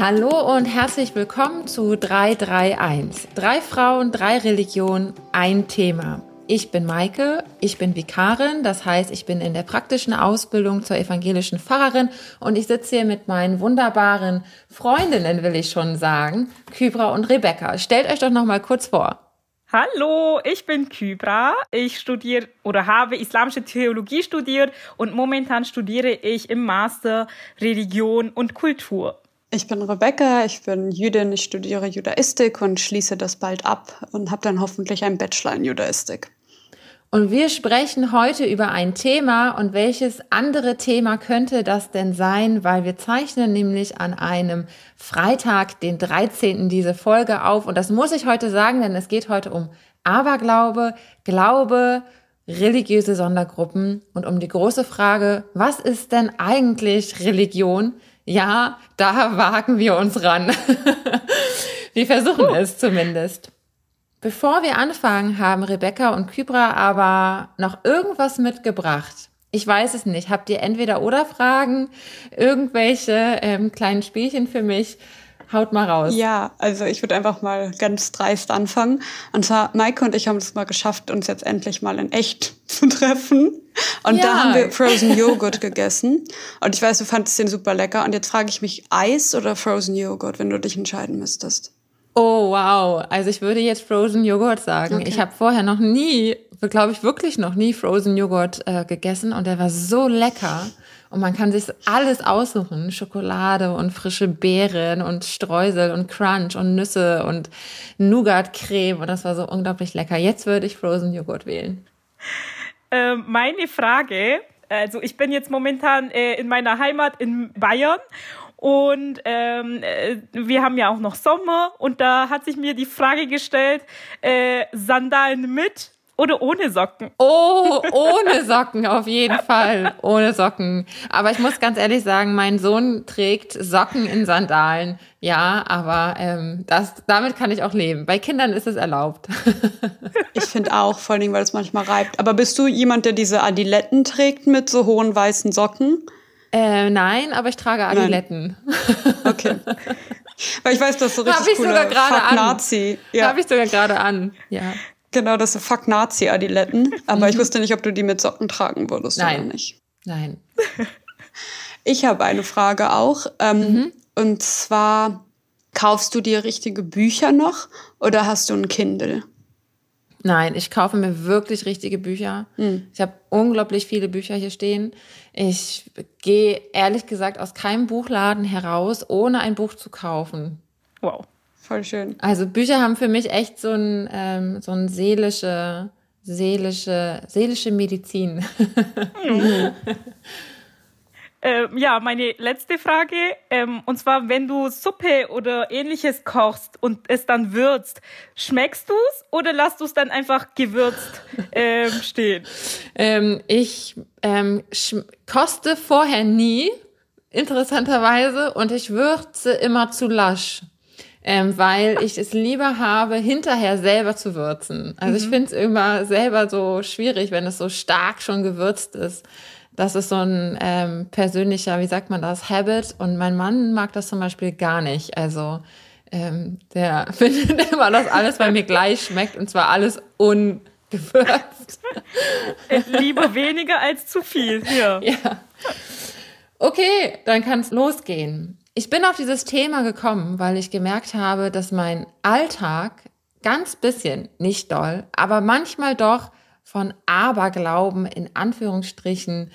Hallo und herzlich willkommen zu 331. Drei Frauen, drei Religionen, ein Thema. Ich bin Maike, ich bin Vikarin, das heißt, ich bin in der praktischen Ausbildung zur evangelischen Pfarrerin und ich sitze hier mit meinen wunderbaren Freundinnen, will ich schon sagen, Kybra und Rebecca. Stellt euch doch noch mal kurz vor. Hallo, ich bin Kybra. Ich studiere oder habe islamische Theologie studiert und momentan studiere ich im Master Religion und Kultur. Ich bin Rebecca, ich bin Jüdin, ich studiere Judaistik und schließe das bald ab und habe dann hoffentlich einen Bachelor in Judaistik. Und wir sprechen heute über ein Thema und welches andere Thema könnte das denn sein, weil wir zeichnen nämlich an einem Freitag, den 13. diese Folge auf und das muss ich heute sagen, denn es geht heute um Aberglaube, Glaube, religiöse Sondergruppen und um die große Frage, was ist denn eigentlich Religion? Ja, da wagen wir uns ran. wir versuchen es zumindest. Bevor wir anfangen, haben Rebecca und Kybra aber noch irgendwas mitgebracht. Ich weiß es nicht. Habt ihr entweder oder Fragen, irgendwelche ähm, kleinen Spielchen für mich? Haut mal raus. Ja, also ich würde einfach mal ganz dreist anfangen. Und zwar, Maike und ich haben es mal geschafft, uns jetzt endlich mal in echt zu treffen. Und ja. da haben wir Frozen Joghurt gegessen. Und ich weiß, du fandest den super lecker. Und jetzt frage ich mich, Eis oder Frozen Joghurt, wenn du dich entscheiden müsstest? Oh, wow. Also ich würde jetzt Frozen Joghurt sagen. Okay. Ich habe vorher noch nie, glaube ich, wirklich noch nie Frozen Joghurt äh, gegessen. Und der war so lecker. Und man kann sich alles aussuchen. Schokolade und frische Beeren und Streusel und Crunch und Nüsse und Nougat-Creme. Und das war so unglaublich lecker. Jetzt würde ich Frozen Joghurt wählen. Ähm, meine Frage, also ich bin jetzt momentan äh, in meiner Heimat in Bayern und ähm, äh, wir haben ja auch noch Sommer und da hat sich mir die Frage gestellt, äh, Sandalen mit oder ohne Socken? Oh, ohne Socken auf jeden Fall. Ohne Socken. Aber ich muss ganz ehrlich sagen, mein Sohn trägt Socken in Sandalen. Ja, aber ähm, das, damit kann ich auch leben. Bei Kindern ist es erlaubt. ich finde auch, vor allem, weil es manchmal reibt. Aber bist du jemand, der diese Adiletten trägt mit so hohen weißen Socken? Äh, nein, aber ich trage Adiletten. Okay. Weil ich weiß, dass so richtig Hab ich coole sogar Fuck Nazi. Ja. Habe ich sogar gerade an. Ja. Genau, das sind Fuck Nazi Adiletten. Aber mhm. ich wusste nicht, ob du die mit Socken tragen würdest Nein. oder nicht. Nein. Ich habe eine Frage auch. Ähm, mhm. Und zwar, kaufst du dir richtige Bücher noch oder hast du ein Kindle? Nein, ich kaufe mir wirklich richtige Bücher. Mhm. Ich habe unglaublich viele Bücher hier stehen. Ich gehe ehrlich gesagt aus keinem Buchladen heraus, ohne ein Buch zu kaufen. Wow, voll schön. Also Bücher haben für mich echt so ein ähm, so ein seelische seelische seelische Medizin. Mhm. Ähm, ja, meine letzte Frage. Ähm, und zwar, wenn du Suppe oder ähnliches kochst und es dann würzt, schmeckst du es oder lässt du es dann einfach gewürzt ähm, stehen? Ähm, ich ähm, koste vorher nie, interessanterweise, und ich würze immer zu lasch. Ähm, weil ich es lieber habe, hinterher selber zu würzen. Also mhm. ich finde es immer selber so schwierig, wenn es so stark schon gewürzt ist. Das ist so ein ähm, persönlicher, wie sagt man das, Habit. Und mein Mann mag das zum Beispiel gar nicht. Also ähm, der findet immer, dass alles bei mir gleich schmeckt und zwar alles ungewürzt. Lieber weniger als zu viel. Ja. ja. Okay, dann kann es losgehen. Ich bin auf dieses Thema gekommen, weil ich gemerkt habe, dass mein Alltag ganz bisschen, nicht doll, aber manchmal doch von Aberglauben in Anführungsstrichen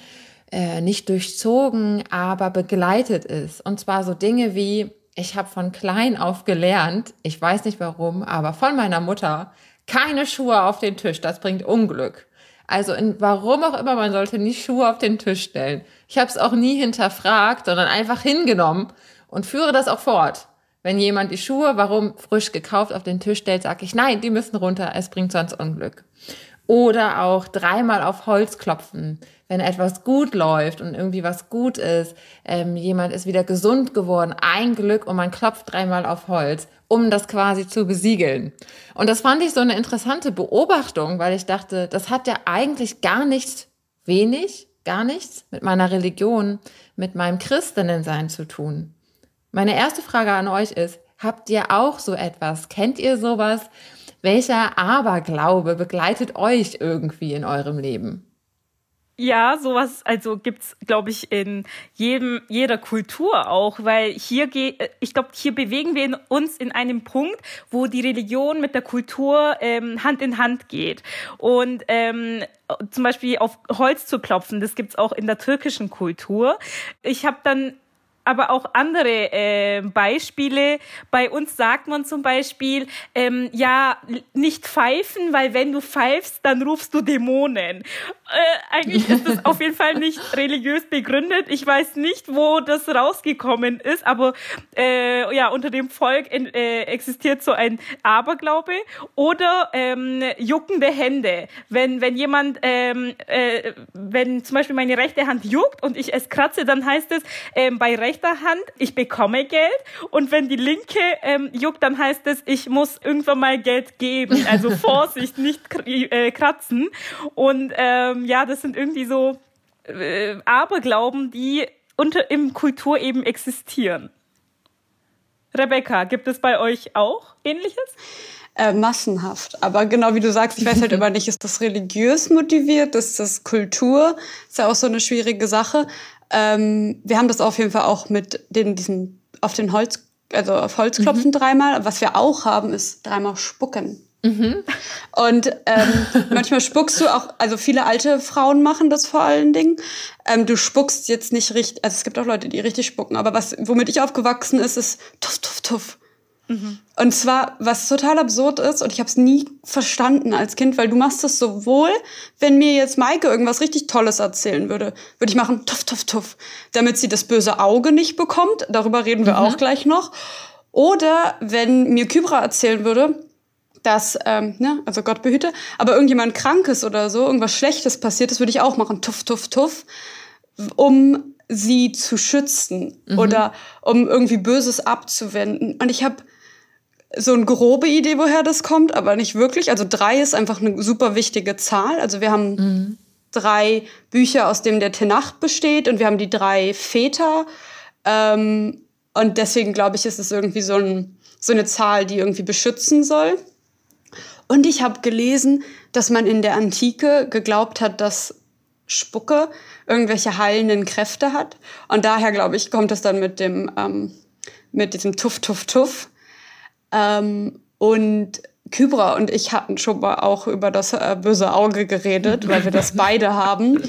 äh, nicht durchzogen, aber begleitet ist. Und zwar so Dinge wie, ich habe von klein auf gelernt, ich weiß nicht warum, aber von meiner Mutter, keine Schuhe auf den Tisch, das bringt Unglück. Also in, warum auch immer, man sollte nie Schuhe auf den Tisch stellen. Ich habe es auch nie hinterfragt, sondern einfach hingenommen und führe das auch fort. Wenn jemand die Schuhe, warum frisch gekauft, auf den Tisch stellt, sage ich, nein, die müssen runter, es bringt sonst Unglück. Oder auch dreimal auf Holz klopfen, wenn etwas gut läuft und irgendwie was gut ist. Ähm, jemand ist wieder gesund geworden, ein Glück und man klopft dreimal auf Holz, um das quasi zu besiegeln. Und das fand ich so eine interessante Beobachtung, weil ich dachte, das hat ja eigentlich gar nichts wenig, gar nichts mit meiner Religion, mit meinem Christinnensein zu tun. Meine erste Frage an euch ist, habt ihr auch so etwas? Kennt ihr sowas? Welcher Aberglaube begleitet euch irgendwie in eurem Leben? Ja, sowas, also gibt's, glaube ich, in jedem, jeder Kultur auch, weil hier geht, ich glaube, hier bewegen wir uns in einem Punkt, wo die Religion mit der Kultur ähm, Hand in Hand geht. Und ähm, zum Beispiel auf Holz zu klopfen, das gibt's auch in der türkischen Kultur. Ich habe dann aber auch andere äh, Beispiele. Bei uns sagt man zum Beispiel, ähm, ja, nicht pfeifen, weil wenn du pfeifst, dann rufst du Dämonen. Äh, eigentlich ist das auf jeden Fall nicht religiös begründet. Ich weiß nicht, wo das rausgekommen ist, aber äh, ja, unter dem Volk äh, existiert so ein Aberglaube oder ähm, juckende Hände. Wenn, wenn jemand, ähm, äh, wenn zum Beispiel meine rechte Hand juckt und ich es kratze, dann heißt es ähm, bei rechter rechter Hand, ich bekomme Geld und wenn die linke ähm, juckt, dann heißt es, ich muss irgendwann mal Geld geben. Also Vorsicht, nicht äh, kratzen. Und ähm, ja, das sind irgendwie so äh, Aberglauben, die unter im Kultur eben existieren. Rebecca, gibt es bei euch auch ähnliches? Äh, massenhaft. Aber genau wie du sagst, ich weiß halt immer nicht, ist das religiös motiviert, ist das Kultur? Ist ja auch so eine schwierige Sache. Ähm, wir haben das auf jeden Fall auch mit den, diesen, auf den Holz, also auf Holz klopfen mhm. dreimal. Was wir auch haben, ist dreimal spucken. Mhm. Und ähm, manchmal spuckst du auch, also viele alte Frauen machen das vor allen Dingen. Ähm, du spuckst jetzt nicht richtig, also es gibt auch Leute, die richtig spucken, aber was, womit ich aufgewachsen ist, ist tuff, tuff, tuff. Mhm. Und zwar, was total absurd ist, und ich habe es nie verstanden als Kind, weil du machst das sowohl, wenn mir jetzt Maike irgendwas richtig Tolles erzählen würde, würde ich machen, tuff, tuff, tuff, damit sie das böse Auge nicht bekommt. Darüber reden wir mhm. auch gleich noch. Oder wenn mir Kybra erzählen würde, dass, ähm, ne, also Gott behüte, aber irgendjemand krank ist oder so, irgendwas Schlechtes passiert ist, würde ich auch machen, tuff, tuff, tuff, um sie zu schützen mhm. oder um irgendwie Böses abzuwenden. Und ich habe so eine grobe Idee, woher das kommt, aber nicht wirklich. Also drei ist einfach eine super wichtige Zahl. Also wir haben mhm. drei Bücher, aus denen der Tenach besteht und wir haben die drei Väter. Ähm, und deswegen glaube ich, ist es irgendwie so, ein, so eine Zahl, die irgendwie beschützen soll. Und ich habe gelesen, dass man in der Antike geglaubt hat, dass Spucke irgendwelche heilenden Kräfte hat. Und daher, glaube ich, kommt es dann mit dem, ähm, mit diesem Tuff, Tuff, Tuff. Ähm, und Kybra und ich hatten schon mal auch über das äh, böse Auge geredet, weil wir das beide haben.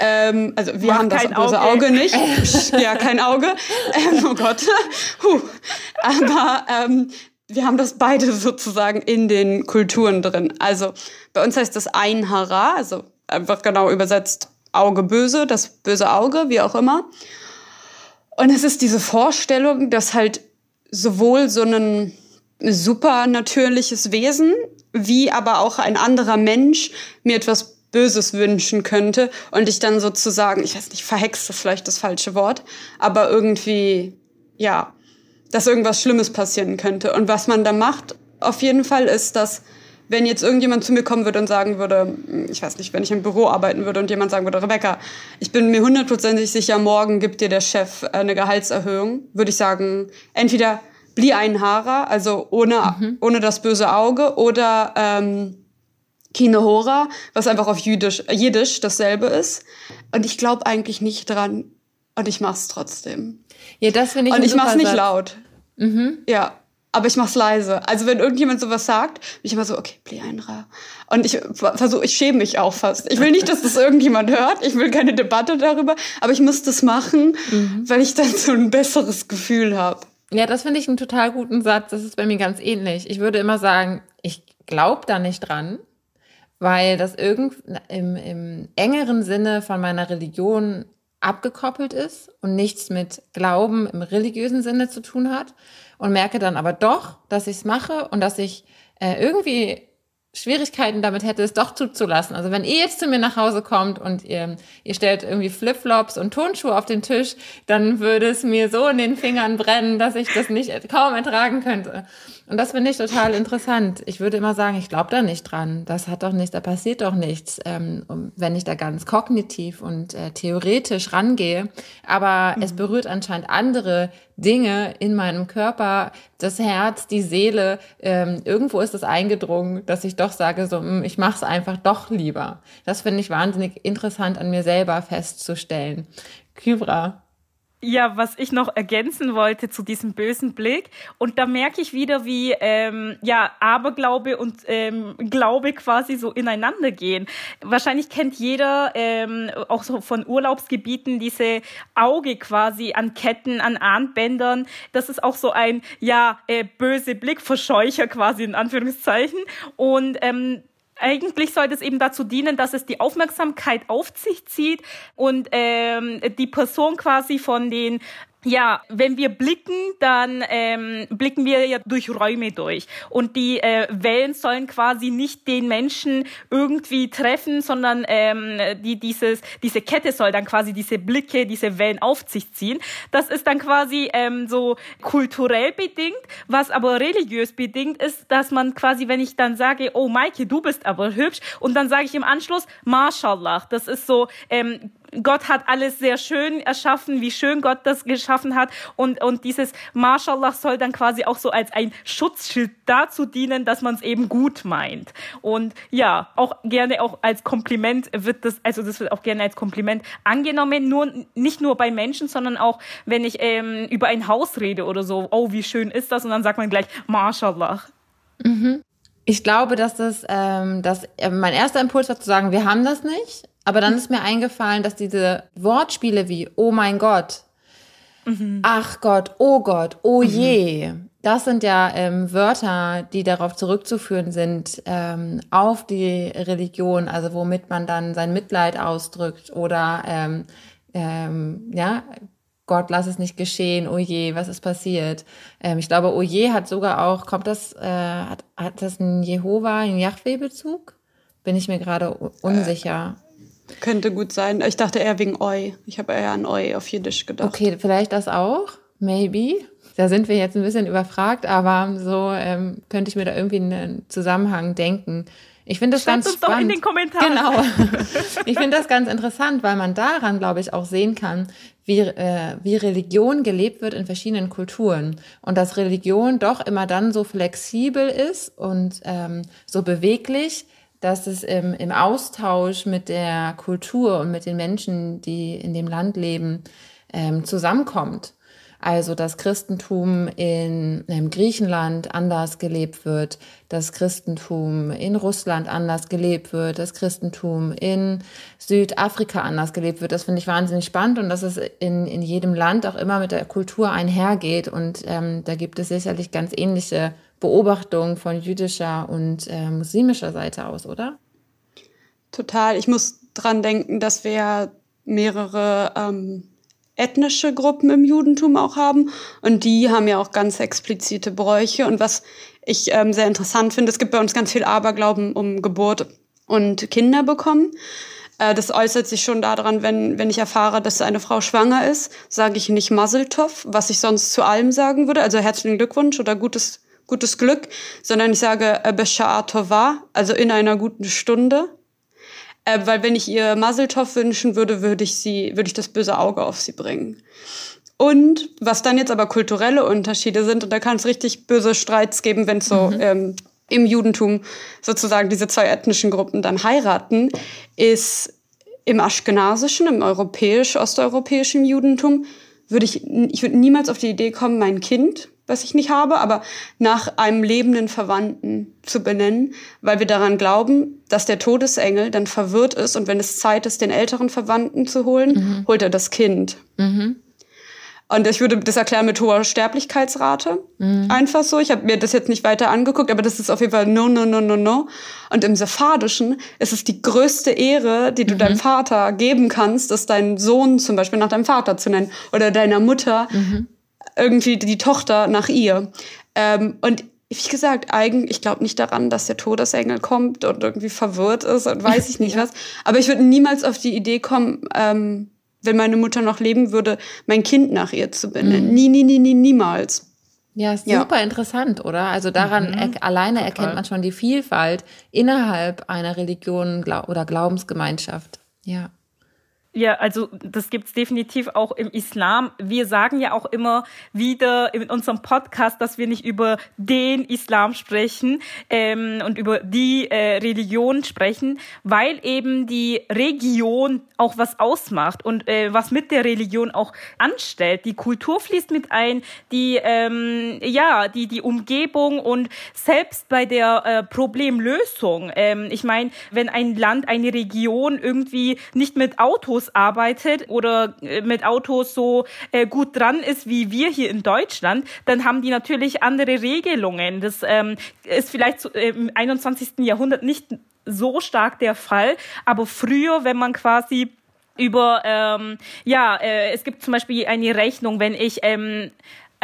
Ähm, also wir Mach haben das böse Auge, Auge nicht. ja, kein Auge. Ähm, oh Gott. Huh. Aber ähm, wir haben das beide sozusagen in den Kulturen drin. Also bei uns heißt das Einhara, also einfach genau übersetzt Auge böse, das böse Auge, wie auch immer. Und es ist diese Vorstellung, dass halt sowohl so ein supernatürliches Wesen, wie aber auch ein anderer Mensch mir etwas Böses wünschen könnte und ich dann sozusagen, ich weiß nicht, verhext ist vielleicht das falsche Wort, aber irgendwie, ja, dass irgendwas Schlimmes passieren könnte. Und was man da macht, auf jeden Fall ist, dass wenn jetzt irgendjemand zu mir kommen würde und sagen würde, ich weiß nicht, wenn ich im Büro arbeiten würde und jemand sagen würde, Rebecca, ich bin mir hundertprozentig sicher, morgen gibt dir der Chef eine Gehaltserhöhung, würde ich sagen, entweder Bli ein Hara, also ohne, mhm. ohne das böse Auge, oder ähm, Kinehora, was einfach auf Jüdisch, Jiddisch dasselbe ist. Und ich glaube eigentlich nicht dran. Und ich mach's trotzdem. Ja, das finde ich Und ich mach's nicht laut. Mhm. Ja, aber ich mach's leise. Also wenn irgendjemand sowas sagt, bin ich immer so, okay, Bli ein Ra. Und ich versuche, ich schäme mich auch fast. Ich will nicht, dass das irgendjemand hört. Ich will keine Debatte darüber, aber ich muss das machen, mhm. weil ich dann so ein besseres Gefühl habe. Ja, das finde ich einen total guten Satz. Das ist bei mir ganz ähnlich. Ich würde immer sagen, ich glaube da nicht dran, weil das irgend im, im engeren Sinne von meiner Religion abgekoppelt ist und nichts mit Glauben im religiösen Sinne zu tun hat und merke dann aber doch, dass ich es mache und dass ich äh, irgendwie Schwierigkeiten damit hätte, es doch zuzulassen. Also wenn ihr jetzt zu mir nach Hause kommt und ihr, ihr stellt irgendwie Flipflops und Turnschuhe auf den Tisch, dann würde es mir so in den Fingern brennen, dass ich das nicht kaum ertragen könnte. Und das finde ich total interessant. Ich würde immer sagen, ich glaube da nicht dran. Das hat doch nichts, da passiert doch nichts, ähm, wenn ich da ganz kognitiv und äh, theoretisch rangehe. Aber mhm. es berührt anscheinend andere Dinge in meinem Körper, das Herz, die Seele, ähm, irgendwo ist es eingedrungen, dass ich doch sage, so, hm, ich mache es einfach doch lieber. Das finde ich wahnsinnig interessant an mir selber festzustellen. Kybra, ja, was ich noch ergänzen wollte zu diesem bösen Blick. Und da merke ich wieder, wie ähm, ja Aberglaube und ähm, Glaube quasi so ineinander gehen. Wahrscheinlich kennt jeder ähm, auch so von Urlaubsgebieten diese Auge quasi an Ketten, an Armbändern. Das ist auch so ein ja äh, böse Blickverscheucher quasi in Anführungszeichen. Und ähm, eigentlich sollte es eben dazu dienen, dass es die Aufmerksamkeit auf sich zieht und ähm, die Person quasi von den ja, wenn wir blicken, dann ähm, blicken wir ja durch Räume durch. Und die äh, Wellen sollen quasi nicht den Menschen irgendwie treffen, sondern ähm, die, dieses, diese Kette soll dann quasi diese Blicke, diese Wellen auf sich ziehen. Das ist dann quasi ähm, so kulturell bedingt, was aber religiös bedingt ist, dass man quasi, wenn ich dann sage, oh Maike, du bist aber hübsch, und dann sage ich im Anschluss, Mashallah. Das ist so ähm, Gott hat alles sehr schön erschaffen, wie schön Gott das geschaffen hat. Und, und dieses Mashallah soll dann quasi auch so als ein Schutzschild dazu dienen, dass man es eben gut meint. Und ja, auch gerne auch als Kompliment wird das, also das wird auch gerne als Kompliment angenommen, nur, nicht nur bei Menschen, sondern auch, wenn ich ähm, über ein Haus rede oder so, oh, wie schön ist das? Und dann sagt man gleich Mashallah. Mhm. Ich glaube, dass das, ähm, dass äh, mein erster Impuls war zu sagen, wir haben das nicht. Aber dann ist mir eingefallen, dass diese Wortspiele wie Oh mein Gott, mhm. Ach Gott, Oh Gott, Oh mhm. je, das sind ja ähm, Wörter, die darauf zurückzuführen sind, ähm, auf die Religion, also womit man dann sein Mitleid ausdrückt oder ähm, ähm, ja, Gott, lass es nicht geschehen, oh je, was ist passiert? Ähm, ich glaube, oh je hat sogar auch, kommt das, äh, hat, hat das ein Jehova, ein Yahweh-Bezug? Bin ich mir gerade unsicher. Könnte gut sein. Ich dachte eher wegen Oi. Ich habe eher an Oi auf Jiddisch gedacht. Okay, vielleicht das auch. Maybe. Da sind wir jetzt ein bisschen überfragt, aber so ähm, könnte ich mir da irgendwie einen Zusammenhang denken. Ich finde das Schreibt ganz uns spannend. doch in den Kommentaren. Genau. Ich finde das ganz interessant, weil man daran, glaube ich, auch sehen kann, wie, äh, wie Religion gelebt wird in verschiedenen Kulturen. Und dass Religion doch immer dann so flexibel ist und ähm, so beweglich, dass es im, im Austausch mit der Kultur und mit den Menschen, die in dem Land leben, ähm, zusammenkommt. Also das Christentum in, in Griechenland anders gelebt wird, das Christentum in Russland anders gelebt wird, das Christentum in Südafrika anders gelebt wird. Das finde ich wahnsinnig spannend und dass es in, in jedem Land auch immer mit der Kultur einhergeht. Und ähm, da gibt es sicherlich ganz ähnliche Beobachtung von jüdischer und äh, muslimischer Seite aus, oder? Total. Ich muss dran denken, dass wir mehrere ähm, ethnische Gruppen im Judentum auch haben und die haben ja auch ganz explizite Bräuche und was ich ähm, sehr interessant finde, es gibt bei uns ganz viel Aberglauben um Geburt und Kinder bekommen. Äh, das äußert sich schon daran, wenn, wenn ich erfahre, dass eine Frau schwanger ist, sage ich nicht Maseltov, was ich sonst zu allem sagen würde, also herzlichen Glückwunsch oder gutes gutes Glück, sondern ich sage äh, Besha'a also in einer guten Stunde. Äh, weil wenn ich ihr Maseltoff wünschen würde, würde ich sie, würde ich das böse Auge auf sie bringen. Und was dann jetzt aber kulturelle Unterschiede sind, und da kann es richtig böse Streits geben, wenn es so mhm. ähm, im Judentum sozusagen diese zwei ethnischen Gruppen dann heiraten, ist im aschkenasischen, im europäisch-osteuropäischen Judentum, würde ich, ich würde niemals auf die Idee kommen, mein Kind was ich nicht habe, aber nach einem lebenden Verwandten zu benennen, weil wir daran glauben, dass der Todesengel dann verwirrt ist und wenn es Zeit ist, den älteren Verwandten zu holen, mhm. holt er das Kind. Mhm. Und ich würde das erklären mit hoher Sterblichkeitsrate. Mhm. Einfach so. Ich habe mir das jetzt nicht weiter angeguckt, aber das ist auf jeden Fall no, no, no, no, no. Und im Sephardischen ist es die größte Ehre, die du mhm. deinem Vater geben kannst, ist deinen Sohn zum Beispiel nach deinem Vater zu nennen oder deiner Mutter. Mhm irgendwie die Tochter nach ihr. Ähm, und wie gesagt, eigentlich, ich glaube nicht daran, dass der Todesengel kommt und irgendwie verwirrt ist und weiß ich nicht was. Aber ich würde niemals auf die Idee kommen, ähm, wenn meine Mutter noch leben würde, mein Kind nach ihr zu benennen. Mhm. Nie, nie, nie, nie, niemals. Ja, ist ja. super interessant, oder? Also daran mhm, er alleine total. erkennt man schon die Vielfalt innerhalb einer Religion oder Glaubensgemeinschaft. Ja. Ja, also das gibt's definitiv auch im Islam. Wir sagen ja auch immer wieder in unserem Podcast, dass wir nicht über den Islam sprechen ähm, und über die äh, Religion sprechen, weil eben die Region auch was ausmacht und äh, was mit der Religion auch anstellt. Die Kultur fließt mit ein, die ähm, ja die die Umgebung und selbst bei der äh, Problemlösung. Ähm, ich meine, wenn ein Land, eine Region irgendwie nicht mit Autos arbeitet oder äh, mit Autos so äh, gut dran ist wie wir hier in Deutschland, dann haben die natürlich andere Regelungen. Das ähm, ist vielleicht so, äh, im 21. Jahrhundert nicht so stark der Fall, aber früher, wenn man quasi über ähm, ja äh, es gibt zum Beispiel eine Rechnung wenn ich ähm, äh,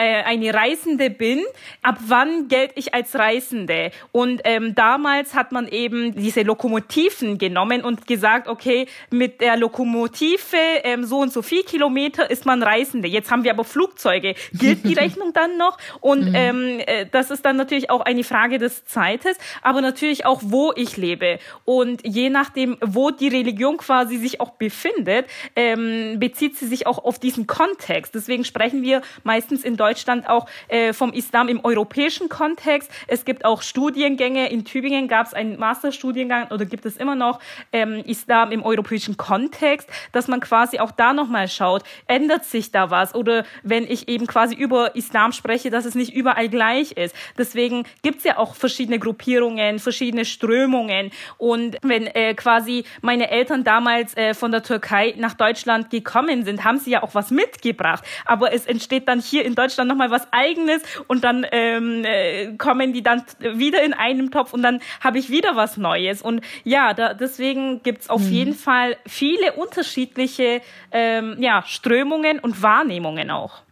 eine Reisende bin, ab wann gelte ich als Reisende? Und ähm, damals hat man eben diese Lokomotiven genommen und gesagt, okay, mit der Lokomotive ähm, so und so viel Kilometer ist man Reisende. Jetzt haben wir aber Flugzeuge. Gilt die Rechnung dann noch? Und mhm. ähm, äh, das ist dann natürlich auch eine Frage des Zeites, aber natürlich auch, wo ich lebe. Und je nachdem, wo die Religion quasi sich auch befindet, ähm, bezieht sie sich auch auf diesen Kontext. Deswegen sprechen wir meistens in Deutschland auch äh, vom Islam im europäischen Kontext. Es gibt auch Studiengänge. In Tübingen gab es einen Masterstudiengang oder gibt es immer noch ähm, Islam im europäischen Kontext, dass man quasi auch da nochmal schaut, ändert sich da was? Oder wenn ich eben quasi über Islam spreche, dass es nicht überall gleich ist. Deswegen gibt es ja auch verschiedene Gruppierungen, verschiedene Strömungen. Und wenn äh, quasi meine Eltern damals äh, von der Türkei nach Deutschland gekommen sind, haben sie ja auch was mitgebracht. Aber es entsteht dann hier in Deutschland Deutschland nochmal was Eigenes und dann ähm, äh, kommen die dann wieder in einem Topf und dann habe ich wieder was Neues. Und ja, da, deswegen gibt's auf mhm. jeden Fall viele unterschiedliche ähm, ja, Strömungen und Wahrnehmungen auch.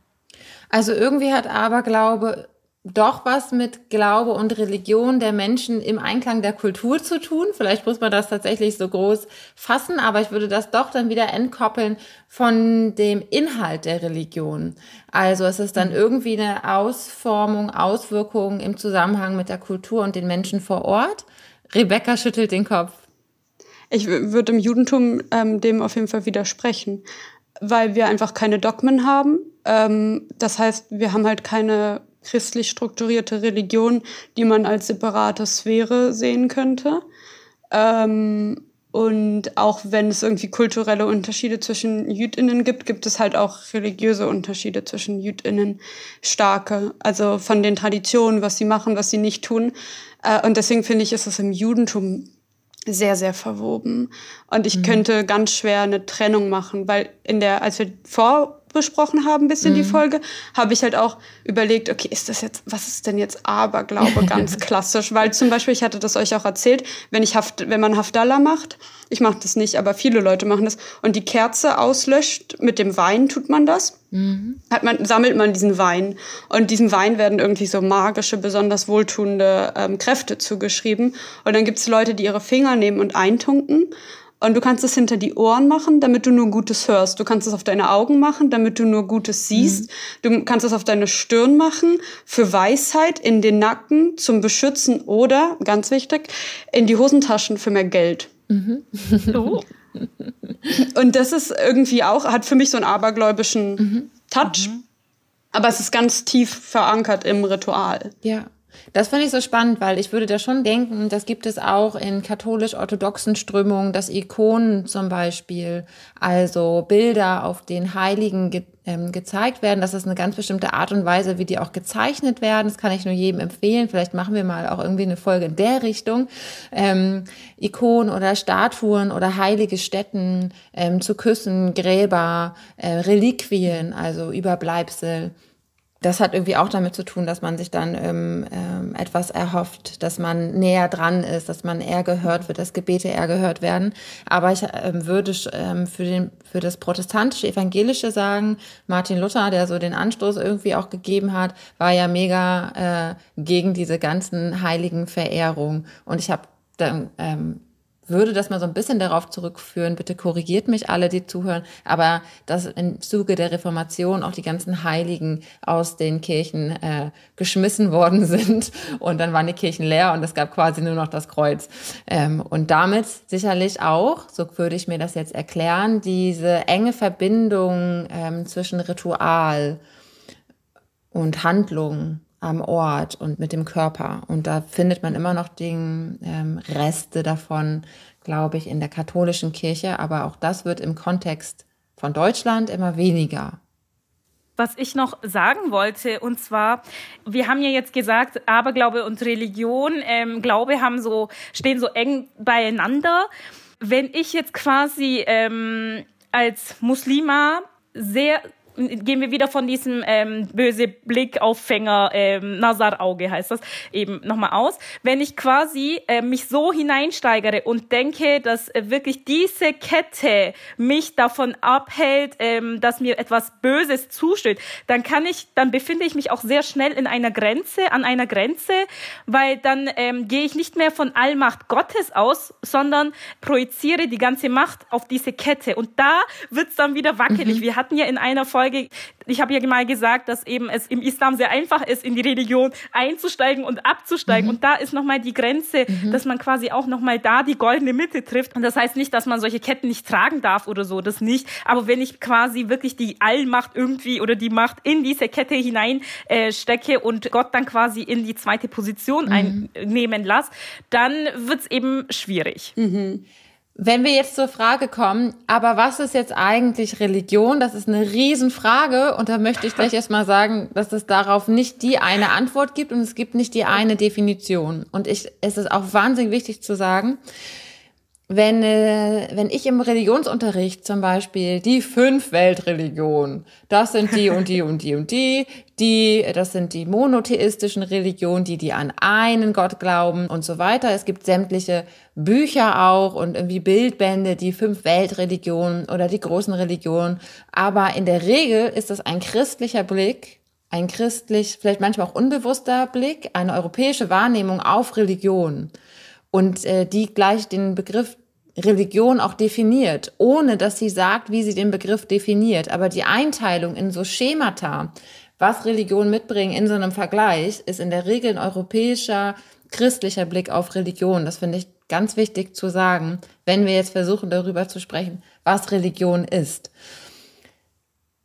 Also irgendwie hat Aberglaube doch was mit Glaube und Religion der Menschen im Einklang der Kultur zu tun. Vielleicht muss man das tatsächlich so groß fassen, aber ich würde das doch dann wieder entkoppeln von dem Inhalt der Religion. Also es ist dann mhm. irgendwie eine Ausformung, Auswirkung im Zusammenhang mit der Kultur und den Menschen vor Ort. Rebecca schüttelt den Kopf. Ich würde im Judentum ähm, dem auf jeden Fall widersprechen, weil wir einfach keine Dogmen haben. Ähm, das heißt, wir haben halt keine christlich strukturierte Religion, die man als separate Sphäre sehen könnte. Ähm, und auch wenn es irgendwie kulturelle Unterschiede zwischen JüdInnen gibt, gibt es halt auch religiöse Unterschiede zwischen JüdInnen, starke. Also von den Traditionen, was sie machen, was sie nicht tun. Äh, und deswegen finde ich, ist es im Judentum sehr, sehr verwoben. Und ich mhm. könnte ganz schwer eine Trennung machen, weil in der, als wir vor besprochen haben, bis in mhm. die Folge, habe ich halt auch überlegt, okay, ist das jetzt, was ist denn jetzt Aberglaube ganz klassisch? Weil zum Beispiel, ich hatte das euch auch erzählt, wenn ich Haft, wenn man Haftalla macht, ich mache das nicht, aber viele Leute machen das, und die Kerze auslöscht, mit dem Wein tut man das, mhm. hat man, sammelt man diesen Wein. Und diesem Wein werden irgendwie so magische, besonders wohltuende ähm, Kräfte zugeschrieben. Und dann gibt es Leute, die ihre Finger nehmen und eintunken. Und du kannst es hinter die Ohren machen, damit du nur Gutes hörst. Du kannst es auf deine Augen machen, damit du nur Gutes siehst. Mhm. Du kannst es auf deine Stirn machen, für Weisheit, in den Nacken, zum Beschützen oder, ganz wichtig, in die Hosentaschen für mehr Geld. Mhm. Oh. Und das ist irgendwie auch, hat für mich so einen abergläubischen mhm. Touch. Mhm. Aber es ist ganz tief verankert im Ritual. Ja. Das finde ich so spannend, weil ich würde da schon denken, das gibt es auch in katholisch-orthodoxen Strömungen, dass Ikonen zum Beispiel, also Bilder auf den Heiligen ge ähm, gezeigt werden. Das ist eine ganz bestimmte Art und Weise, wie die auch gezeichnet werden. Das kann ich nur jedem empfehlen. Vielleicht machen wir mal auch irgendwie eine Folge in der Richtung. Ähm, Ikonen oder Statuen oder heilige Stätten ähm, zu küssen, Gräber, äh, Reliquien, also Überbleibsel das hat irgendwie auch damit zu tun, dass man sich dann ähm, ähm, etwas erhofft, dass man näher dran ist, dass man eher gehört wird, dass Gebete eher gehört werden. Aber ich ähm, würde ähm, für, den, für das protestantische, evangelische sagen, Martin Luther, der so den Anstoß irgendwie auch gegeben hat, war ja mega äh, gegen diese ganzen heiligen Verehrungen. Und ich habe dann ähm, würde das mal so ein bisschen darauf zurückführen, bitte korrigiert mich alle, die zuhören, aber dass im Zuge der Reformation auch die ganzen Heiligen aus den Kirchen äh, geschmissen worden sind und dann waren die Kirchen leer und es gab quasi nur noch das Kreuz. Ähm, und damit sicherlich auch, so würde ich mir das jetzt erklären, diese enge Verbindung ähm, zwischen Ritual und Handlung am Ort und mit dem Körper. Und da findet man immer noch die ähm, Reste davon, glaube ich, in der katholischen Kirche. Aber auch das wird im Kontext von Deutschland immer weniger was ich noch sagen wollte, und zwar, wir haben ja jetzt gesagt, Aberglaube und Religion, ähm, Glaube haben so, stehen so eng beieinander. Wenn ich jetzt quasi ähm, als Muslima sehr gehen wir wieder von diesem ähm, böse Blickauffänger, ähm, Nazar-Auge heißt das, eben nochmal aus. Wenn ich quasi äh, mich so hineinsteigere und denke, dass äh, wirklich diese Kette mich davon abhält, ähm, dass mir etwas Böses zusteht, dann kann ich, dann befinde ich mich auch sehr schnell in einer Grenze, an einer Grenze, weil dann ähm, gehe ich nicht mehr von Allmacht Gottes aus, sondern projiziere die ganze Macht auf diese Kette. Und da wird's dann wieder wackelig. Mhm. Wir hatten ja in einer Folge Folge, ich habe ja mal gesagt, dass eben es im Islam sehr einfach ist, in die Religion einzusteigen und abzusteigen. Mhm. Und da ist nochmal die Grenze, mhm. dass man quasi auch nochmal da die goldene Mitte trifft. Und das heißt nicht, dass man solche Ketten nicht tragen darf oder so, das nicht. Aber wenn ich quasi wirklich die Allmacht irgendwie oder die Macht in diese Kette hinein äh, stecke und Gott dann quasi in die zweite Position mhm. einnehmen lasse, dann wird es eben schwierig. Wenn wir jetzt zur Frage kommen, aber was ist jetzt eigentlich Religion? Das ist eine Riesenfrage und da möchte ich gleich erstmal sagen, dass es darauf nicht die eine Antwort gibt und es gibt nicht die eine Definition. Und ich, es ist auch wahnsinnig wichtig zu sagen, wenn, äh, wenn ich im Religionsunterricht zum Beispiel die fünf Weltreligionen, das sind die und die und die und die, die, das sind die monotheistischen Religionen, die, die an einen Gott glauben und so weiter. Es gibt sämtliche Bücher auch und irgendwie Bildbände, die fünf Weltreligionen oder die großen Religionen. Aber in der Regel ist das ein christlicher Blick, ein christlich, vielleicht manchmal auch unbewusster Blick, eine europäische Wahrnehmung auf Religion und äh, die gleich den Begriff Religion auch definiert, ohne dass sie sagt, wie sie den Begriff definiert. Aber die Einteilung in so Schemata, was Religion mitbringen in so einem Vergleich, ist in der Regel ein europäischer, christlicher Blick auf Religion. Das finde ich ganz wichtig zu sagen, wenn wir jetzt versuchen, darüber zu sprechen, was Religion ist.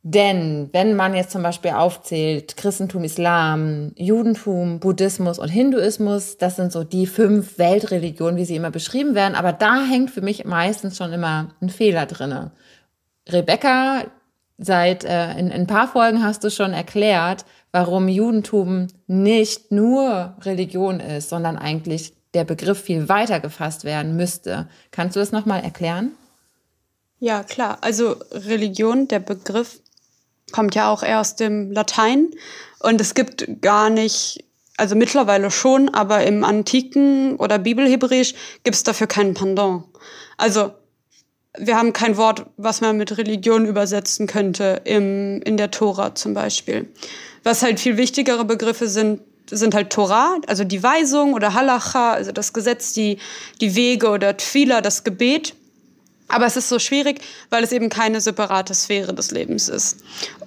Denn wenn man jetzt zum Beispiel aufzählt, Christentum, Islam, Judentum, Buddhismus und Hinduismus, das sind so die fünf Weltreligionen, wie sie immer beschrieben werden, aber da hängt für mich meistens schon immer ein Fehler drinne. Rebecca, seit äh, in, in ein paar Folgen hast du schon erklärt, warum Judentum nicht nur Religion ist, sondern eigentlich der Begriff viel weiter gefasst werden müsste. Kannst du das nochmal erklären? Ja, klar. Also Religion, der Begriff kommt ja auch eher aus dem Latein und es gibt gar nicht, also mittlerweile schon, aber im antiken oder Bibelhebräisch gibt es dafür keinen Pendant. Also wir haben kein Wort, was man mit Religion übersetzen könnte im, in der Tora zum Beispiel. Was halt viel wichtigere Begriffe sind, sind halt Torah, also die Weisung oder Halacha, also das Gesetz, die, die Wege oder Tfila, das Gebet. Aber es ist so schwierig, weil es eben keine separate Sphäre des Lebens ist.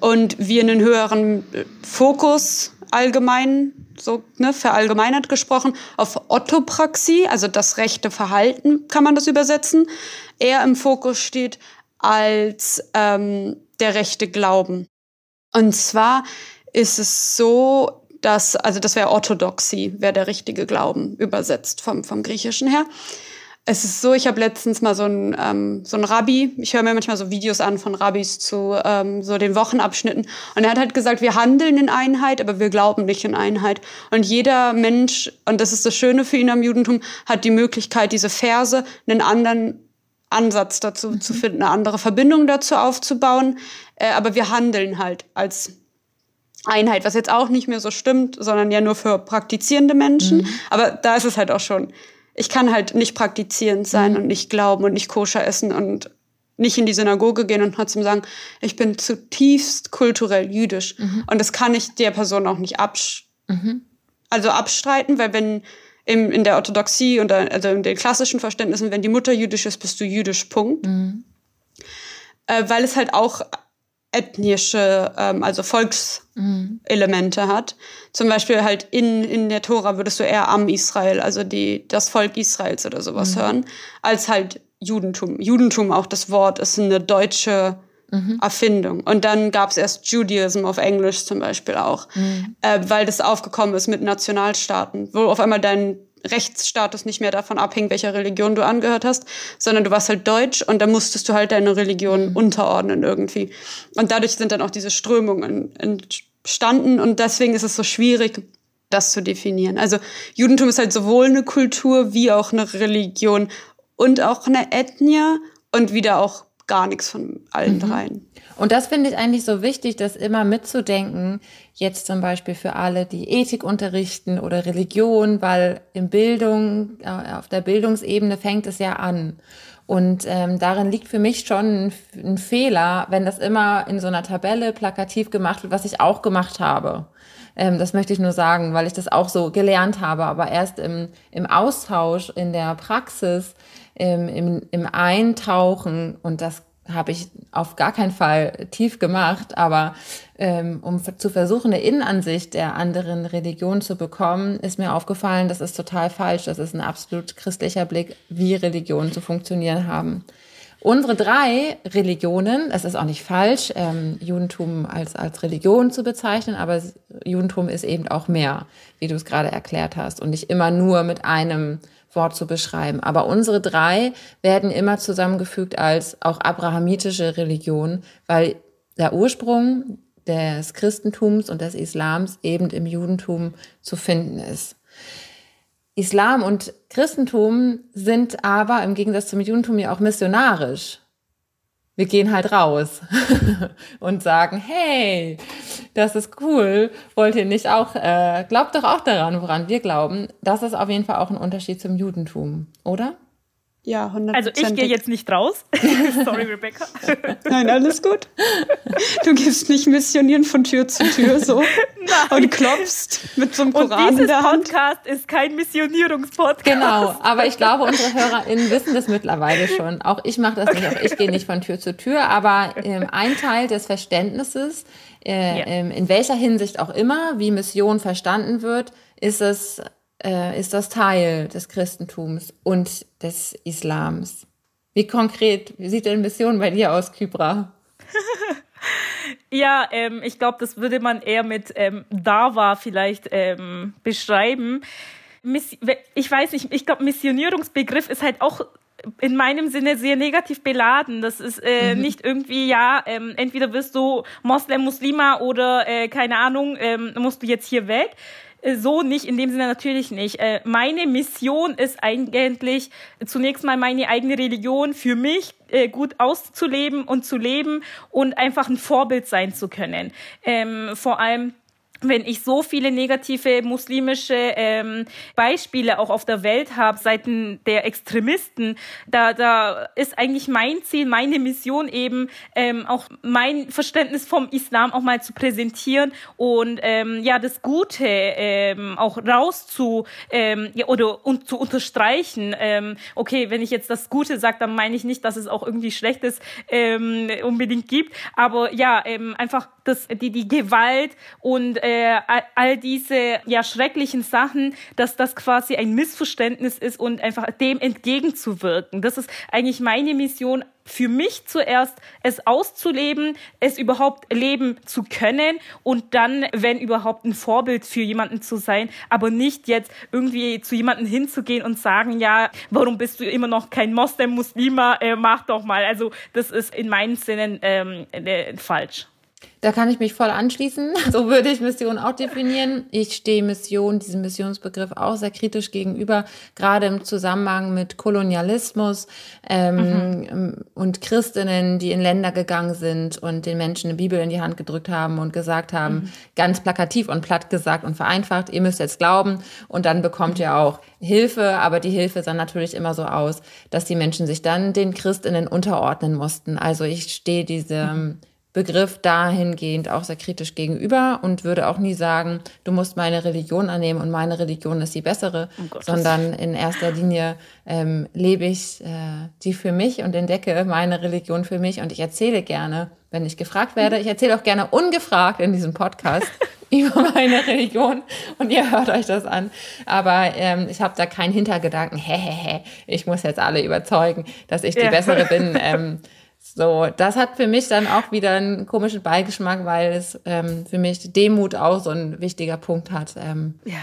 Und wir einen höheren äh, Fokus allgemein, so ne, verallgemeinert gesprochen, auf Orthopraxie, also das rechte Verhalten, kann man das übersetzen, eher im Fokus steht als ähm, der rechte Glauben. Und zwar ist es so, dass, also das wäre Orthodoxie, wäre der richtige Glauben übersetzt vom, vom Griechischen her es ist so, ich habe letztens mal so ein ähm, so ein Rabbi, ich höre mir manchmal so Videos an von Rabbis zu ähm, so den Wochenabschnitten und er hat halt gesagt, wir handeln in Einheit, aber wir glauben nicht in Einheit. Und jeder Mensch, und das ist das Schöne für ihn am Judentum, hat die Möglichkeit, diese Verse einen anderen Ansatz dazu mhm. zu finden, eine andere Verbindung dazu aufzubauen. Äh, aber wir handeln halt als Einheit, was jetzt auch nicht mehr so stimmt, sondern ja nur für praktizierende Menschen. Mhm. Aber da ist es halt auch schon ich kann halt nicht praktizierend sein mhm. und nicht glauben und nicht koscher essen und nicht in die Synagoge gehen und trotzdem sagen, ich bin zutiefst kulturell jüdisch. Mhm. Und das kann ich der Person auch nicht absch mhm. also abstreiten, weil wenn im, in der Orthodoxie und also in den klassischen Verständnissen, wenn die Mutter jüdisch ist, bist du jüdisch, Punkt. Mhm. Äh, weil es halt auch ethnische, ähm, also Volkselemente mhm. hat. Zum Beispiel halt in, in der Tora würdest du eher am Israel, also die, das Volk Israels oder sowas mhm. hören, als halt Judentum. Judentum, auch das Wort, ist eine deutsche mhm. Erfindung. Und dann gab es erst Judaism auf Englisch zum Beispiel auch, mhm. äh, weil das aufgekommen ist mit Nationalstaaten, wo auf einmal dein Rechtsstatus nicht mehr davon abhängt, welcher Religion du angehört hast, sondern du warst halt deutsch und da musstest du halt deine Religion mhm. unterordnen irgendwie. Und dadurch sind dann auch diese Strömungen entstanden und deswegen ist es so schwierig, das zu definieren. Also Judentum ist halt sowohl eine Kultur wie auch eine Religion und auch eine Ethnie und wieder auch gar nichts von allen mhm. dreien. Und das finde ich eigentlich so wichtig, das immer mitzudenken, jetzt zum Beispiel für alle, die Ethik unterrichten oder Religion, weil in Bildung, äh, auf der Bildungsebene fängt es ja an. Und ähm, darin liegt für mich schon ein, ein Fehler, wenn das immer in so einer Tabelle plakativ gemacht wird, was ich auch gemacht habe. Ähm, das möchte ich nur sagen, weil ich das auch so gelernt habe. Aber erst im, im Austausch, in der Praxis, im, im, im Eintauchen, und das habe ich auf gar keinen Fall tief gemacht, aber ähm, um zu versuchen, eine Innenansicht der anderen Religion zu bekommen, ist mir aufgefallen, das ist total falsch. Das ist ein absolut christlicher Blick, wie Religionen zu funktionieren haben. Unsere drei Religionen, es ist auch nicht falsch, ähm, Judentum als, als Religion zu bezeichnen, aber Judentum ist eben auch mehr, wie du es gerade erklärt hast, und nicht immer nur mit einem Wort zu beschreiben. Aber unsere drei werden immer zusammengefügt als auch abrahamitische Religion, weil der Ursprung des Christentums und des Islams eben im Judentum zu finden ist. Islam und Christentum sind aber im Gegensatz zum Judentum ja auch missionarisch wir gehen halt raus und sagen, hey, das ist cool, wollt ihr nicht auch, äh, glaubt doch auch daran, woran wir glauben. Das ist auf jeden Fall auch ein Unterschied zum Judentum, oder? Ja, 100 Also ich gehe jetzt nicht raus. Sorry, Rebecca. Nein, alles gut. Du gehst nicht missionieren von Tür zu Tür so Nein. und klopfst mit so einem Koran und in der Hand. Podcast ist kein Missionierungspodcast. Genau, aber ich glaube, unsere HörerInnen wissen das mittlerweile schon. Auch ich mache das okay. nicht, auch ich gehe nicht von Tür zu Tür, aber ähm, ein Teil des Verständnisses, äh, ja. ähm, in welcher Hinsicht auch immer, wie Mission verstanden wird, ist es äh, ist das Teil des Christentums und des Islams. Wie konkret sieht denn Mission bei dir aus, Kybra? ja, ähm, ich glaube, das würde man eher mit ähm, Dawa vielleicht ähm, beschreiben. Miss ich weiß nicht, ich glaube, Missionierungsbegriff ist halt auch in meinem Sinne sehr negativ beladen. Das ist äh, mhm. nicht irgendwie, ja, ähm, entweder wirst du Moslem, Muslima oder äh, keine Ahnung, ähm, musst du jetzt hier weg. Äh, so nicht, in dem Sinne natürlich nicht. Äh, meine Mission ist eigentlich zunächst mal meine eigene Religion für mich äh, gut auszuleben und zu leben und einfach ein Vorbild sein zu können. Ähm, vor allem wenn ich so viele negative muslimische ähm, Beispiele auch auf der Welt habe, seiten der Extremisten, da, da ist eigentlich mein Ziel, meine Mission eben, ähm, auch mein Verständnis vom Islam auch mal zu präsentieren und ähm, ja, das Gute ähm, auch rauszu ähm, ja, oder und zu unterstreichen. Ähm, okay, wenn ich jetzt das Gute sage, dann meine ich nicht, dass es auch irgendwie Schlechtes ähm, unbedingt gibt, aber ja, ähm, einfach das, die, die Gewalt und äh, all diese ja schrecklichen Sachen, dass das quasi ein Missverständnis ist und einfach dem entgegenzuwirken. Das ist eigentlich meine Mission für mich zuerst, es auszuleben, es überhaupt leben zu können und dann, wenn überhaupt, ein Vorbild für jemanden zu sein, aber nicht jetzt irgendwie zu jemanden hinzugehen und sagen, ja, warum bist du immer noch kein Moslem, Muslima, äh, mach doch mal. Also das ist in meinen Sinnen ähm, äh, falsch. Da kann ich mich voll anschließen. So würde ich Mission auch definieren. Ich stehe Mission, diesem Missionsbegriff auch sehr kritisch gegenüber, gerade im Zusammenhang mit Kolonialismus ähm, mhm. und Christinnen, die in Länder gegangen sind und den Menschen eine Bibel in die Hand gedrückt haben und gesagt haben, mhm. ganz plakativ und platt gesagt und vereinfacht, ihr müsst jetzt glauben und dann bekommt ihr auch Hilfe, aber die Hilfe sah natürlich immer so aus, dass die Menschen sich dann den Christinnen unterordnen mussten. Also ich stehe diesem mhm Begriff dahingehend auch sehr kritisch gegenüber und würde auch nie sagen, du musst meine Religion annehmen und meine Religion ist die bessere, oh sondern in erster Linie ähm, lebe ich äh, die für mich und entdecke meine Religion für mich und ich erzähle gerne, wenn ich gefragt werde. Ich erzähle auch gerne ungefragt in diesem Podcast über meine Religion und ihr hört euch das an. Aber ähm, ich habe da keinen Hintergedanken, hä, hä, hä, ich muss jetzt alle überzeugen, dass ich die ja. bessere bin. Ähm, so, das hat für mich dann auch wieder einen komischen Beigeschmack, weil es ähm, für mich Demut auch so ein wichtiger Punkt hat. Ähm, ja.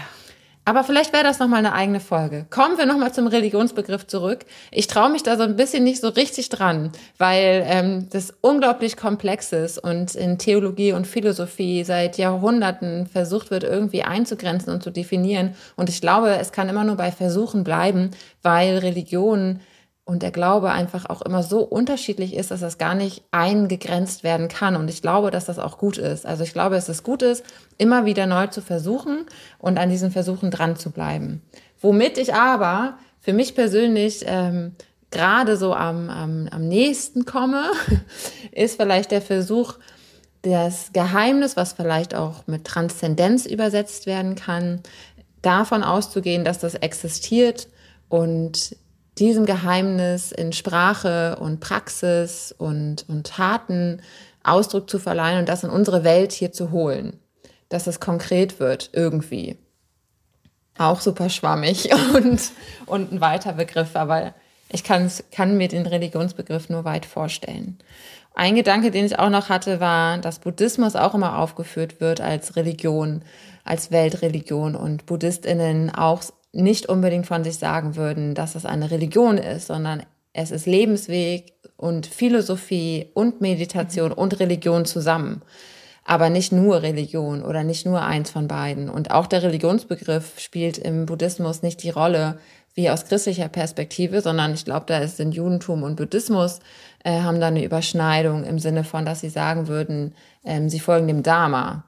Aber vielleicht wäre das nochmal eine eigene Folge. Kommen wir nochmal zum Religionsbegriff zurück. Ich traue mich da so ein bisschen nicht so richtig dran, weil ähm, das unglaublich komplex ist und in Theologie und Philosophie seit Jahrhunderten versucht wird, irgendwie einzugrenzen und zu definieren. Und ich glaube, es kann immer nur bei Versuchen bleiben, weil Religion und der Glaube einfach auch immer so unterschiedlich ist, dass das gar nicht eingegrenzt werden kann. Und ich glaube, dass das auch gut ist. Also ich glaube, dass es gut ist, immer wieder neu zu versuchen und an diesen Versuchen dran zu bleiben. Womit ich aber für mich persönlich ähm, gerade so am, am, am nächsten komme, ist vielleicht der Versuch, das Geheimnis, was vielleicht auch mit Transzendenz übersetzt werden kann, davon auszugehen, dass das existiert und diesem Geheimnis in Sprache und Praxis und, und Taten Ausdruck zu verleihen und das in unsere Welt hier zu holen. Dass es konkret wird, irgendwie. Auch super schwammig und, und ein weiter Begriff, aber ich kann mir den Religionsbegriff nur weit vorstellen. Ein Gedanke, den ich auch noch hatte, war, dass Buddhismus auch immer aufgeführt wird als Religion, als Weltreligion und BuddhistInnen auch nicht unbedingt von sich sagen würden, dass es eine Religion ist, sondern es ist Lebensweg und Philosophie und Meditation und Religion zusammen. Aber nicht nur Religion oder nicht nur eins von beiden. Und auch der Religionsbegriff spielt im Buddhismus nicht die Rolle wie aus christlicher Perspektive, sondern ich glaube, da ist in Judentum und Buddhismus äh, haben da eine Überschneidung im Sinne von, dass sie sagen würden, ähm, sie folgen dem Dharma.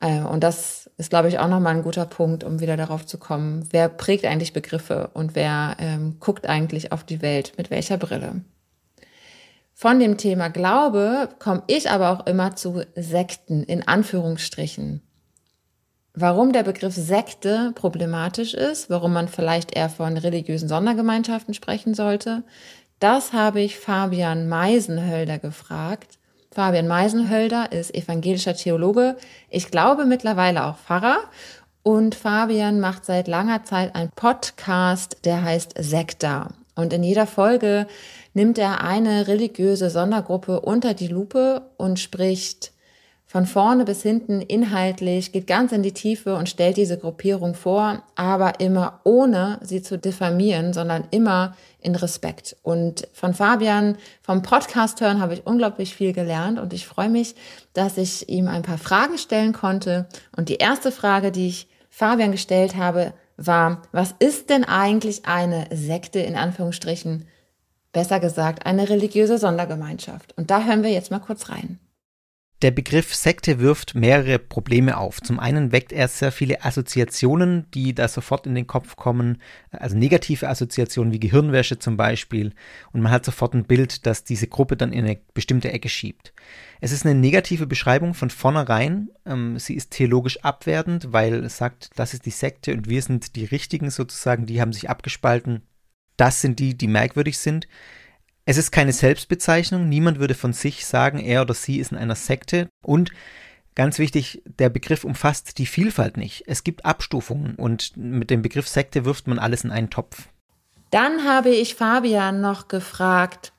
Äh, und das ist, glaube ich, auch nochmal ein guter Punkt, um wieder darauf zu kommen, wer prägt eigentlich Begriffe und wer ähm, guckt eigentlich auf die Welt mit welcher Brille. Von dem Thema Glaube komme ich aber auch immer zu Sekten in Anführungsstrichen. Warum der Begriff Sekte problematisch ist, warum man vielleicht eher von religiösen Sondergemeinschaften sprechen sollte, das habe ich Fabian Meisenhölder gefragt. Fabian Meisenhölder ist evangelischer Theologe, ich glaube mittlerweile auch Pfarrer. Und Fabian macht seit langer Zeit einen Podcast, der heißt Sekta. Und in jeder Folge nimmt er eine religiöse Sondergruppe unter die Lupe und spricht von vorne bis hinten inhaltlich, geht ganz in die Tiefe und stellt diese Gruppierung vor, aber immer ohne sie zu diffamieren, sondern immer in Respekt. Und von Fabian vom Podcast hören habe ich unglaublich viel gelernt und ich freue mich, dass ich ihm ein paar Fragen stellen konnte. Und die erste Frage, die ich Fabian gestellt habe, war, was ist denn eigentlich eine Sekte in Anführungsstrichen? Besser gesagt, eine religiöse Sondergemeinschaft. Und da hören wir jetzt mal kurz rein. Der Begriff Sekte wirft mehrere Probleme auf. Zum einen weckt er sehr viele Assoziationen, die da sofort in den Kopf kommen, also negative Assoziationen wie Gehirnwäsche zum Beispiel. Und man hat sofort ein Bild, das diese Gruppe dann in eine bestimmte Ecke schiebt. Es ist eine negative Beschreibung von vornherein. Ähm, sie ist theologisch abwertend, weil es sagt, das ist die Sekte und wir sind die Richtigen sozusagen, die haben sich abgespalten. Das sind die, die merkwürdig sind. Es ist keine Selbstbezeichnung, niemand würde von sich sagen, er oder sie ist in einer Sekte und Ganz wichtig, der Begriff umfasst die Vielfalt nicht. Es gibt Abstufungen und mit dem Begriff Sekte wirft man alles in einen Topf. Dann habe ich Fabian noch gefragt,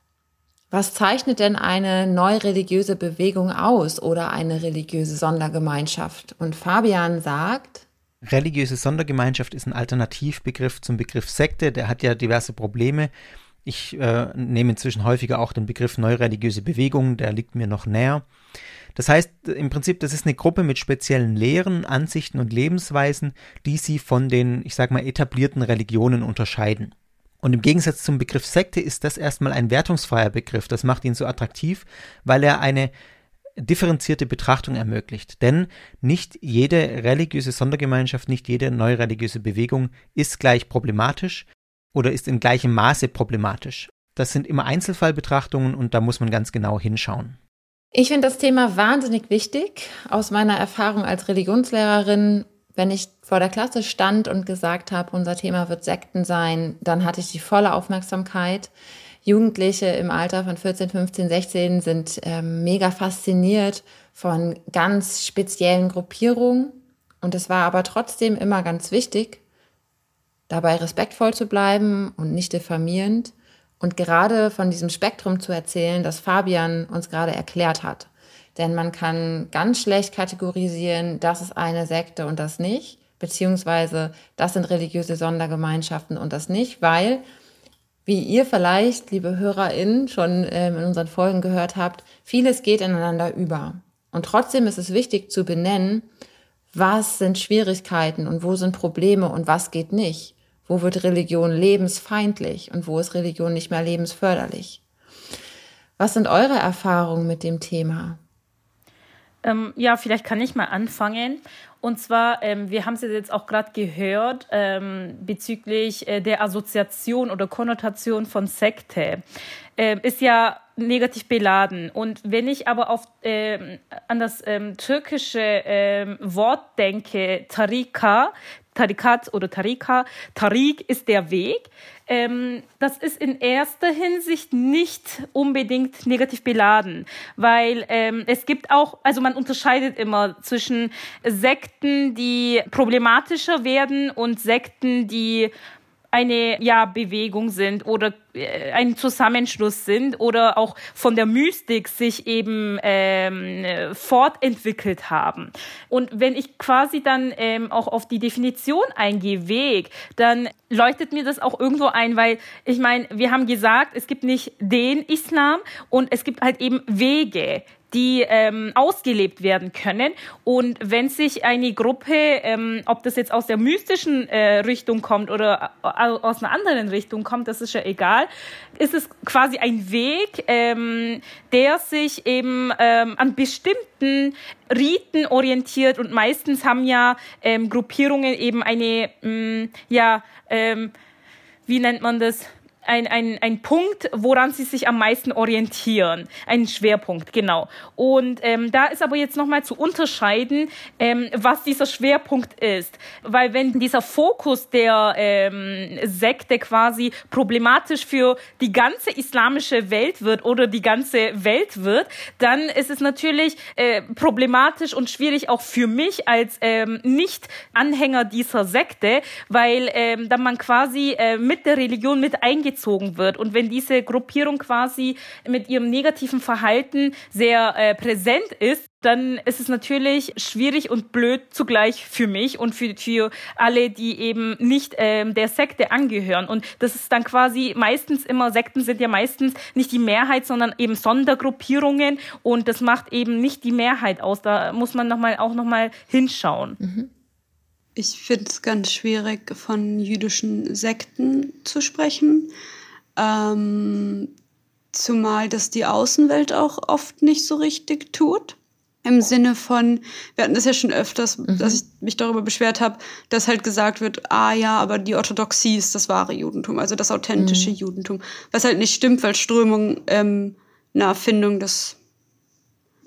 was zeichnet denn eine neureligiöse Bewegung aus oder eine religiöse Sondergemeinschaft? Und Fabian sagt, Religiöse Sondergemeinschaft ist ein Alternativbegriff zum Begriff Sekte, der hat ja diverse Probleme. Ich äh, nehme inzwischen häufiger auch den Begriff neureligiöse Bewegung, der liegt mir noch näher. Das heißt im Prinzip, das ist eine Gruppe mit speziellen Lehren, Ansichten und Lebensweisen, die sie von den, ich sag mal, etablierten Religionen unterscheiden. Und im Gegensatz zum Begriff Sekte ist das erstmal ein wertungsfreier Begriff. Das macht ihn so attraktiv, weil er eine differenzierte Betrachtung ermöglicht. Denn nicht jede religiöse Sondergemeinschaft, nicht jede neureligiöse Bewegung ist gleich problematisch oder ist in gleichem Maße problematisch. Das sind immer Einzelfallbetrachtungen und da muss man ganz genau hinschauen. Ich finde das Thema wahnsinnig wichtig. Aus meiner Erfahrung als Religionslehrerin, wenn ich vor der Klasse stand und gesagt habe, unser Thema wird Sekten sein, dann hatte ich die volle Aufmerksamkeit. Jugendliche im Alter von 14, 15, 16 sind ähm, mega fasziniert von ganz speziellen Gruppierungen. Und es war aber trotzdem immer ganz wichtig, dabei respektvoll zu bleiben und nicht diffamierend und gerade von diesem Spektrum zu erzählen, das Fabian uns gerade erklärt hat. Denn man kann ganz schlecht kategorisieren, das ist eine Sekte und das nicht, beziehungsweise das sind religiöse Sondergemeinschaften und das nicht, weil, wie ihr vielleicht, liebe HörerInnen, schon ähm, in unseren Folgen gehört habt, vieles geht ineinander über. Und trotzdem ist es wichtig zu benennen, was sind Schwierigkeiten und wo sind Probleme und was geht nicht. Wo wird Religion lebensfeindlich und wo ist Religion nicht mehr lebensförderlich? Was sind eure Erfahrungen mit dem Thema? Ähm, ja, vielleicht kann ich mal anfangen. Und zwar, ähm, wir haben es jetzt auch gerade gehört ähm, bezüglich äh, der Assoziation oder Konnotation von Sekte. Äh, ist ja negativ beladen. Und wenn ich aber auf, äh, an das ähm, türkische ähm, Wort denke, Tarika, Tarikat oder Tarika, Tarik ist der Weg. Ähm, das ist in erster Hinsicht nicht unbedingt negativ beladen, weil ähm, es gibt auch, also man unterscheidet immer zwischen Sekten, die problematischer werden und Sekten, die eine ja Bewegung sind oder äh, ein Zusammenschluss sind oder auch von der Mystik sich eben ähm, fortentwickelt haben. Und wenn ich quasi dann ähm, auch auf die Definition eingehe, Weg, dann leuchtet mir das auch irgendwo ein, weil ich meine, wir haben gesagt, es gibt nicht den Islam und es gibt halt eben Wege, die ähm, ausgelebt werden können. Und wenn sich eine Gruppe, ähm, ob das jetzt aus der mystischen äh, Richtung kommt oder äh, aus einer anderen Richtung kommt, das ist ja egal, ist es quasi ein Weg, ähm, der sich eben ähm, an bestimmten Riten orientiert und meistens haben ja ähm, Gruppierungen eben eine, mh, mm, ja, ähm, wie nennt man das? Ein, ein, ein Punkt, woran sie sich am meisten orientieren. Ein Schwerpunkt, genau. Und ähm, da ist aber jetzt nochmal zu unterscheiden, ähm, was dieser Schwerpunkt ist. Weil wenn dieser Fokus der ähm, Sekte quasi problematisch für die ganze islamische Welt wird oder die ganze Welt wird, dann ist es natürlich äh, problematisch und schwierig auch für mich als ähm, Nicht-Anhänger dieser Sekte, weil ähm, dann man quasi äh, mit der Religion mit eingezogen eingezogen wird. Und wenn diese Gruppierung quasi mit ihrem negativen Verhalten sehr äh, präsent ist, dann ist es natürlich schwierig und blöd zugleich für mich und für, für alle, die eben nicht ähm, der Sekte angehören. Und das ist dann quasi meistens immer, Sekten sind ja meistens nicht die Mehrheit, sondern eben Sondergruppierungen und das macht eben nicht die Mehrheit aus. Da muss man noch mal, auch nochmal hinschauen. Mhm. Ich finde es ganz schwierig, von jüdischen Sekten zu sprechen. Ähm, zumal das die Außenwelt auch oft nicht so richtig tut. Im Sinne von, wir hatten das ja schon öfters, mhm. dass ich mich darüber beschwert habe, dass halt gesagt wird, ah ja, aber die Orthodoxie ist das wahre Judentum, also das authentische mhm. Judentum. Was halt nicht stimmt, weil Strömungen ähm, eine Erfindung des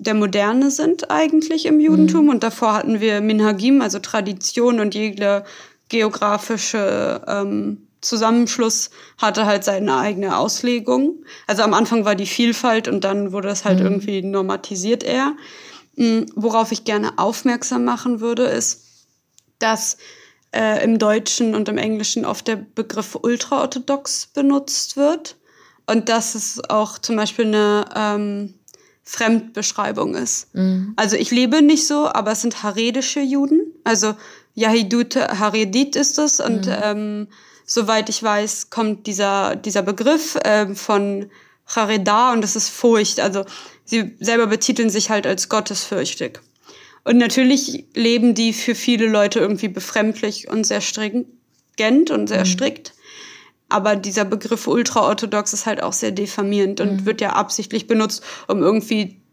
der Moderne sind eigentlich im Judentum. Mhm. Und davor hatten wir Minhagim, also Tradition und jeder geografische ähm, Zusammenschluss hatte halt seine eigene Auslegung. Also am Anfang war die Vielfalt und dann wurde das halt mhm. irgendwie normatisiert eher. Mhm, worauf ich gerne aufmerksam machen würde, ist, dass äh, im Deutschen und im Englischen oft der Begriff ultraorthodox benutzt wird. Und dass es auch zum Beispiel eine ähm, Fremdbeschreibung ist. Mhm. Also ich lebe nicht so, aber es sind haredische Juden. Also Yahidut Haredit ist es. Und mhm. ähm, soweit ich weiß, kommt dieser, dieser Begriff ähm, von Hareda und das ist Furcht. Also sie selber betiteln sich halt als gottesfürchtig. Und natürlich leben die für viele Leute irgendwie befremdlich und sehr stringent und sehr mhm. strikt. Aber dieser Begriff ultraorthodox ist halt auch sehr diffamierend und mhm. wird ja absichtlich benutzt, um irgendwie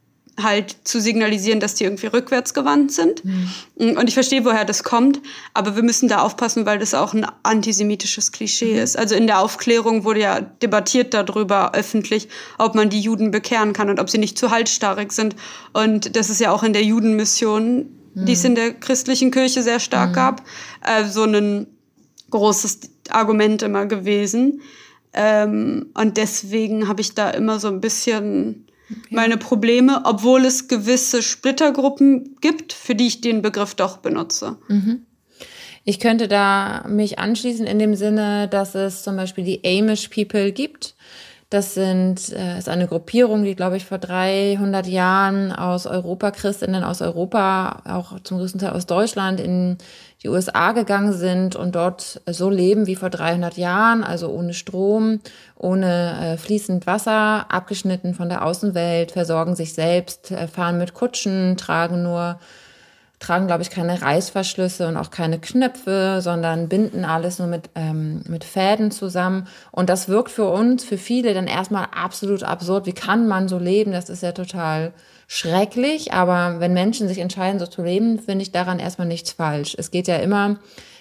halt zu signalisieren, dass die irgendwie rückwärtsgewandt sind. Mhm. Und ich verstehe, woher das kommt, aber wir müssen da aufpassen, weil das auch ein antisemitisches Klischee mhm. ist. Also in der Aufklärung wurde ja debattiert darüber öffentlich, ob man die Juden bekehren kann und ob sie nicht zu halsstarrig sind. Und das ist ja auch in der Judenmission, mhm. die es in der christlichen Kirche sehr stark mhm. gab, äh, so ein großes Argument immer gewesen. Ähm, und deswegen habe ich da immer so ein bisschen meine Probleme, obwohl es gewisse Splittergruppen gibt, für die ich den Begriff doch benutze. Mhm. Ich könnte da mich anschließen in dem Sinne, dass es zum Beispiel die Amish People gibt. Das sind, äh, ist eine Gruppierung, die, glaube ich, vor 300 Jahren aus Europa, Christinnen aus Europa, auch zum größten Teil aus Deutschland, in die USA gegangen sind und dort so leben wie vor 300 Jahren, also ohne Strom, ohne äh, fließend Wasser, abgeschnitten von der Außenwelt, versorgen sich selbst, äh, fahren mit Kutschen, tragen nur tragen, glaube ich, keine Reißverschlüsse und auch keine Knöpfe, sondern binden alles nur mit, ähm, mit Fäden zusammen. Und das wirkt für uns, für viele dann erstmal absolut absurd. Wie kann man so leben? Das ist ja total schrecklich, aber wenn Menschen sich entscheiden, so zu leben, finde ich daran erstmal nichts falsch. Es geht ja immer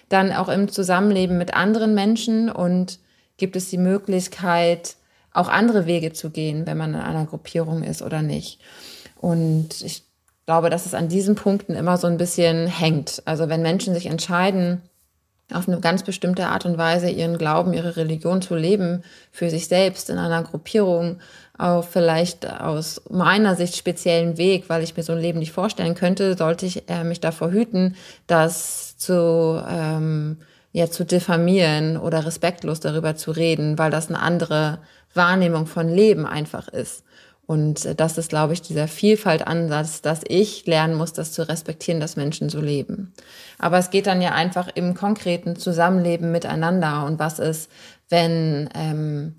dann auch im Zusammenleben mit anderen Menschen und gibt es die Möglichkeit, auch andere Wege zu gehen, wenn man in einer Gruppierung ist oder nicht. Und ich glaube, dass es an diesen Punkten immer so ein bisschen hängt. Also wenn Menschen sich entscheiden, auf eine ganz bestimmte Art und Weise ihren Glauben, ihre Religion zu leben, für sich selbst in einer Gruppierung, auf vielleicht aus meiner Sicht speziellen Weg, weil ich mir so ein Leben nicht vorstellen könnte, sollte ich äh, mich davor hüten, das zu, ähm, ja, zu diffamieren oder respektlos darüber zu reden, weil das eine andere Wahrnehmung von Leben einfach ist. Und äh, das ist, glaube ich, dieser Vielfaltansatz, dass ich lernen muss, das zu respektieren, dass Menschen so leben. Aber es geht dann ja einfach im konkreten Zusammenleben miteinander. Und was ist, wenn ähm,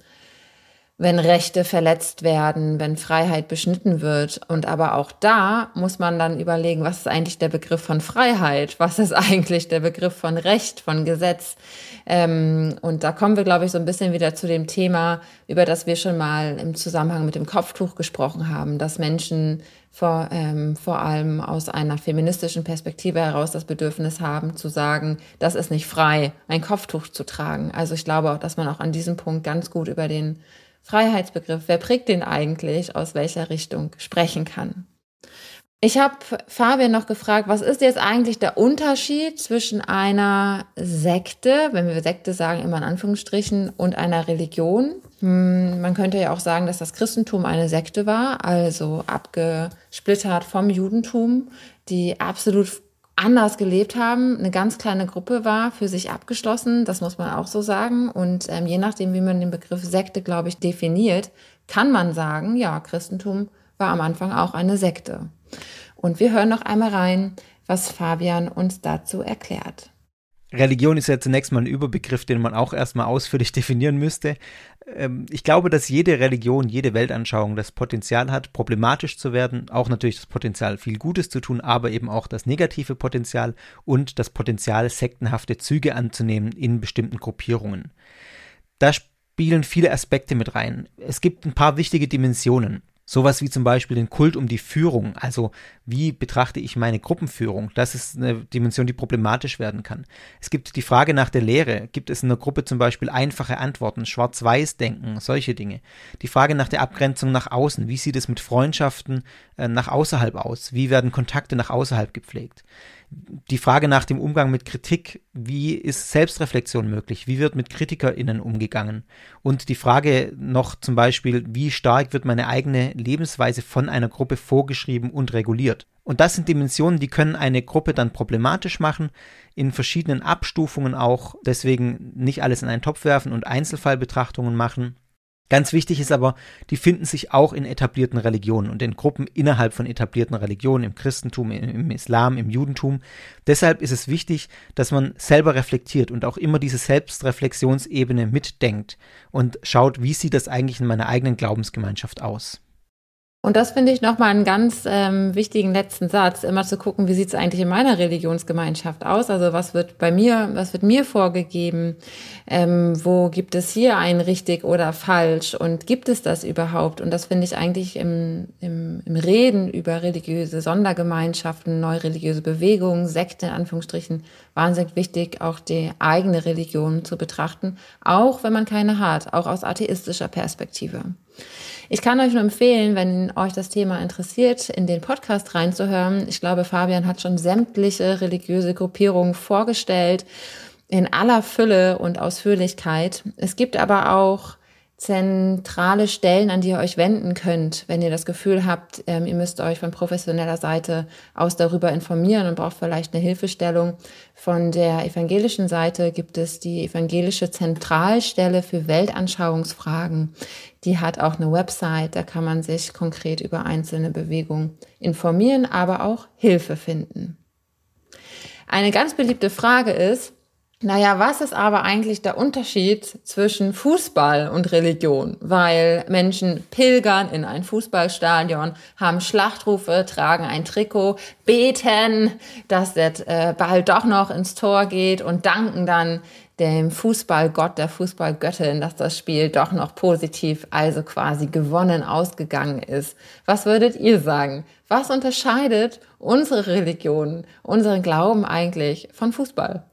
wenn Rechte verletzt werden, wenn Freiheit beschnitten wird. Und aber auch da muss man dann überlegen, was ist eigentlich der Begriff von Freiheit? Was ist eigentlich der Begriff von Recht, von Gesetz? Ähm, und da kommen wir, glaube ich, so ein bisschen wieder zu dem Thema, über das wir schon mal im Zusammenhang mit dem Kopftuch gesprochen haben, dass Menschen vor, ähm, vor allem aus einer feministischen Perspektive heraus das Bedürfnis haben, zu sagen, das ist nicht frei, ein Kopftuch zu tragen. Also ich glaube auch, dass man auch an diesem Punkt ganz gut über den Freiheitsbegriff, wer prägt den eigentlich, aus welcher Richtung sprechen kann. Ich habe Fabian noch gefragt, was ist jetzt eigentlich der Unterschied zwischen einer Sekte, wenn wir Sekte sagen, immer in Anführungsstrichen, und einer Religion? Hm, man könnte ja auch sagen, dass das Christentum eine Sekte war, also abgesplittert vom Judentum, die absolut anders gelebt haben. Eine ganz kleine Gruppe war für sich abgeschlossen, das muss man auch so sagen. Und ähm, je nachdem, wie man den Begriff Sekte, glaube ich, definiert, kann man sagen, ja, Christentum war am Anfang auch eine Sekte. Und wir hören noch einmal rein, was Fabian uns dazu erklärt. Religion ist ja zunächst mal ein Überbegriff, den man auch erstmal ausführlich definieren müsste. Ähm, ich glaube, dass jede Religion, jede Weltanschauung das Potenzial hat, problematisch zu werden, auch natürlich das Potenzial, viel Gutes zu tun, aber eben auch das negative Potenzial und das Potenzial, sektenhafte Züge anzunehmen in bestimmten Gruppierungen. Da spielen viele Aspekte mit rein. Es gibt ein paar wichtige Dimensionen. Sowas wie zum Beispiel den Kult um die Führung, also wie betrachte ich meine Gruppenführung? Das ist eine Dimension, die problematisch werden kann. Es gibt die Frage nach der Lehre. Gibt es in der Gruppe zum Beispiel einfache Antworten, Schwarz-Weiß-Denken, solche Dinge? Die Frage nach der Abgrenzung nach außen. Wie sieht es mit Freundschaften äh, nach außerhalb aus? Wie werden Kontakte nach außerhalb gepflegt? Die Frage nach dem Umgang mit Kritik, wie ist Selbstreflexion möglich? Wie wird mit KritikerInnen umgegangen? Und die Frage noch zum Beispiel, wie stark wird meine eigene Lebensweise von einer Gruppe vorgeschrieben und reguliert? Und das sind Dimensionen, die können eine Gruppe dann problematisch machen, in verschiedenen Abstufungen auch, deswegen nicht alles in einen Topf werfen und Einzelfallbetrachtungen machen, Ganz wichtig ist aber, die finden sich auch in etablierten Religionen und in Gruppen innerhalb von etablierten Religionen, im Christentum, im Islam, im Judentum. Deshalb ist es wichtig, dass man selber reflektiert und auch immer diese Selbstreflexionsebene mitdenkt und schaut, wie sieht das eigentlich in meiner eigenen Glaubensgemeinschaft aus. Und das finde ich nochmal einen ganz ähm, wichtigen letzten Satz, immer zu gucken, wie sieht es eigentlich in meiner Religionsgemeinschaft aus? Also was wird bei mir, was wird mir vorgegeben? Ähm, wo gibt es hier ein richtig oder falsch? Und gibt es das überhaupt? Und das finde ich eigentlich im, im, im Reden über religiöse Sondergemeinschaften, neureligiöse Bewegungen, Sekte in Anführungsstrichen, wahnsinnig wichtig, auch die eigene Religion zu betrachten, auch wenn man keine hat, auch aus atheistischer Perspektive. Ich kann euch nur empfehlen, wenn euch das Thema interessiert, in den Podcast reinzuhören. Ich glaube, Fabian hat schon sämtliche religiöse Gruppierungen vorgestellt in aller Fülle und Ausführlichkeit. Es gibt aber auch zentrale Stellen, an die ihr euch wenden könnt, wenn ihr das Gefühl habt, ähm, ihr müsst euch von professioneller Seite aus darüber informieren und braucht vielleicht eine Hilfestellung. Von der evangelischen Seite gibt es die evangelische Zentralstelle für Weltanschauungsfragen. Die hat auch eine Website, da kann man sich konkret über einzelne Bewegungen informieren, aber auch Hilfe finden. Eine ganz beliebte Frage ist, naja, was ist aber eigentlich der Unterschied zwischen Fußball und Religion? Weil Menschen pilgern in ein Fußballstadion, haben Schlachtrufe, tragen ein Trikot, beten, dass der äh, Ball doch noch ins Tor geht und danken dann dem Fußballgott, der Fußballgöttin, dass das Spiel doch noch positiv, also quasi gewonnen ausgegangen ist. Was würdet ihr sagen? Was unterscheidet unsere Religion, unseren Glauben eigentlich von Fußball?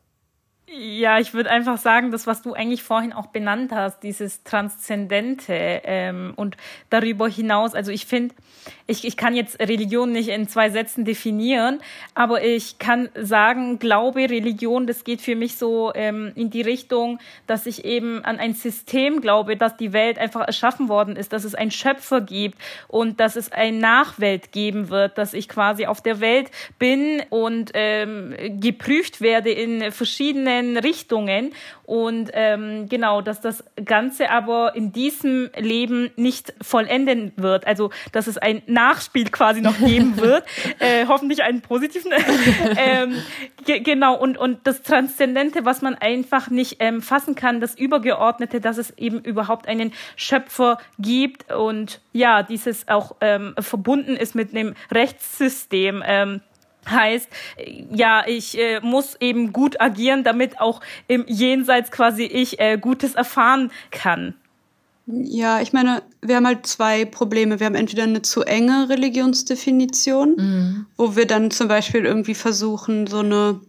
Ja, ich würde einfach sagen, das, was du eigentlich vorhin auch benannt hast, dieses Transzendente ähm, und darüber hinaus, also ich finde, ich, ich kann jetzt Religion nicht in zwei Sätzen definieren, aber ich kann sagen, Glaube, Religion, das geht für mich so ähm, in die Richtung, dass ich eben an ein System glaube, dass die Welt einfach erschaffen worden ist, dass es einen Schöpfer gibt und dass es eine Nachwelt geben wird, dass ich quasi auf der Welt bin und ähm, geprüft werde in verschiedenen Richtungen und ähm, genau, dass das Ganze aber in diesem Leben nicht vollenden wird. Also, dass es ein Nachspiel quasi noch geben wird. äh, hoffentlich einen positiven. ähm, ge genau, und, und das Transzendente, was man einfach nicht ähm, fassen kann, das Übergeordnete, dass es eben überhaupt einen Schöpfer gibt und ja, dieses auch ähm, verbunden ist mit einem Rechtssystem. Ähm, heißt, ja, ich äh, muss eben gut agieren, damit auch im Jenseits quasi ich äh, Gutes erfahren kann. Ja, ich meine, wir haben halt zwei Probleme. Wir haben entweder eine zu enge Religionsdefinition, mhm. wo wir dann zum Beispiel irgendwie versuchen, so eine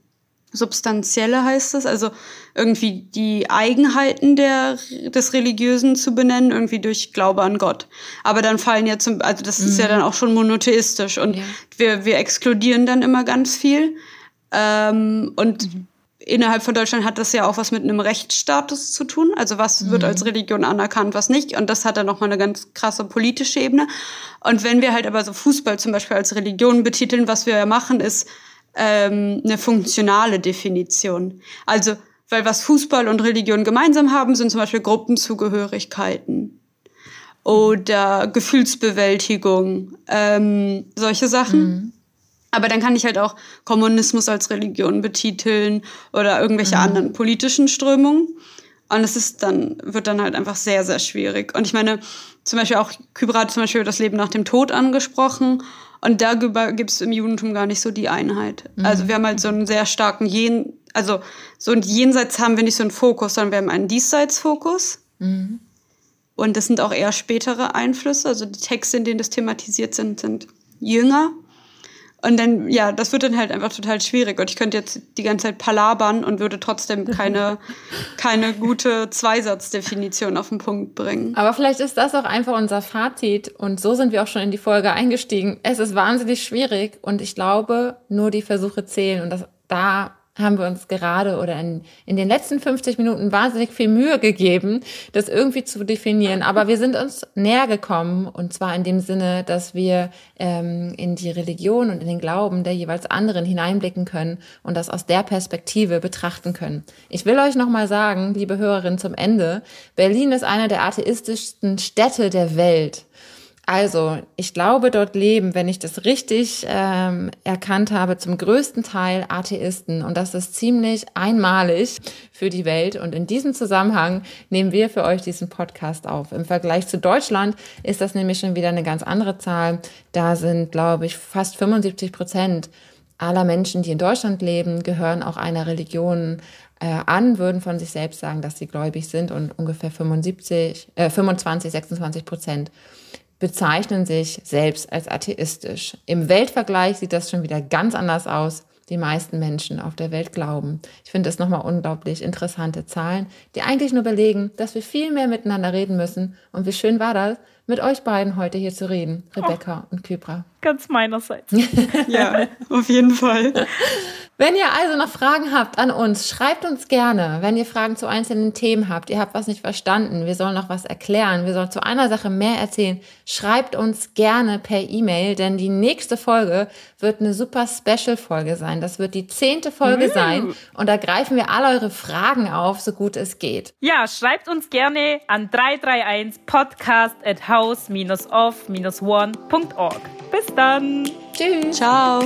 substanzielle heißt es, also irgendwie die Eigenheiten der, des Religiösen zu benennen, irgendwie durch Glaube an Gott. Aber dann fallen ja zum, also das mhm. ist ja mhm. dann auch schon monotheistisch und ja. wir, wir exkludieren dann immer ganz viel. Ähm, und mhm. innerhalb von Deutschland hat das ja auch was mit einem Rechtsstatus zu tun. Also was mhm. wird als Religion anerkannt, was nicht. Und das hat dann nochmal eine ganz krasse politische Ebene. Und wenn wir halt aber so Fußball zum Beispiel als Religion betiteln, was wir ja machen, ist, ähm, eine funktionale Definition. Also, weil was Fußball und Religion gemeinsam haben, sind zum Beispiel Gruppenzugehörigkeiten oder Gefühlsbewältigung, ähm, solche Sachen. Mhm. Aber dann kann ich halt auch Kommunismus als Religion betiteln oder irgendwelche mhm. anderen politischen Strömungen. Und es ist dann, wird dann halt einfach sehr, sehr schwierig. Und ich meine, zum Beispiel auch, Kybra hat zum Beispiel das Leben nach dem Tod angesprochen. Und darüber gibt es im Judentum gar nicht so die Einheit. Mhm. Also wir haben halt so einen sehr starken Jen, also so ein Jenseits haben wir nicht so einen Fokus, sondern wir haben einen Diesseitsfokus. Mhm. Und das sind auch eher spätere Einflüsse. Also die Texte, in denen das thematisiert sind, sind jünger. Und dann, ja, das wird dann halt einfach total schwierig. Und ich könnte jetzt die ganze Zeit palabern und würde trotzdem keine, keine gute Zweisatzdefinition auf den Punkt bringen. Aber vielleicht ist das auch einfach unser Fazit. Und so sind wir auch schon in die Folge eingestiegen. Es ist wahnsinnig schwierig. Und ich glaube, nur die Versuche zählen. Und das, da haben wir uns gerade oder in, in den letzten 50 Minuten wahnsinnig viel Mühe gegeben, das irgendwie zu definieren. Aber wir sind uns näher gekommen und zwar in dem Sinne, dass wir ähm, in die Religion und in den Glauben der jeweils anderen hineinblicken können und das aus der Perspektive betrachten können. Ich will euch nochmal sagen, liebe Hörerinnen, zum Ende, Berlin ist einer der atheistischsten Städte der Welt. Also, ich glaube, dort leben, wenn ich das richtig ähm, erkannt habe, zum größten Teil Atheisten. Und das ist ziemlich einmalig für die Welt. Und in diesem Zusammenhang nehmen wir für euch diesen Podcast auf. Im Vergleich zu Deutschland ist das nämlich schon wieder eine ganz andere Zahl. Da sind, glaube ich, fast 75 Prozent aller Menschen, die in Deutschland leben, gehören auch einer Religion äh, an, würden von sich selbst sagen, dass sie gläubig sind und ungefähr 75, äh, 25, 26 Prozent bezeichnen sich selbst als atheistisch. Im Weltvergleich sieht das schon wieder ganz anders aus. Die meisten Menschen auf der Welt glauben. Ich finde das nochmal unglaublich interessante Zahlen, die eigentlich nur belegen, dass wir viel mehr miteinander reden müssen. Und wie schön war das, mit euch beiden heute hier zu reden, Rebecca oh, und Kybra. Ganz meinerseits. ja, auf jeden Fall. Wenn ihr also noch Fragen habt an uns, schreibt uns gerne. Wenn ihr Fragen zu einzelnen Themen habt, ihr habt was nicht verstanden, wir sollen noch was erklären, wir sollen zu einer Sache mehr erzählen, schreibt uns gerne per E-Mail, denn die nächste Folge wird eine super Special-Folge sein. Das wird die zehnte Folge mm. sein und da greifen wir all eure Fragen auf, so gut es geht. Ja, schreibt uns gerne an 331 podcast at house-off-one.org. Bis dann. Tschüss. Ciao.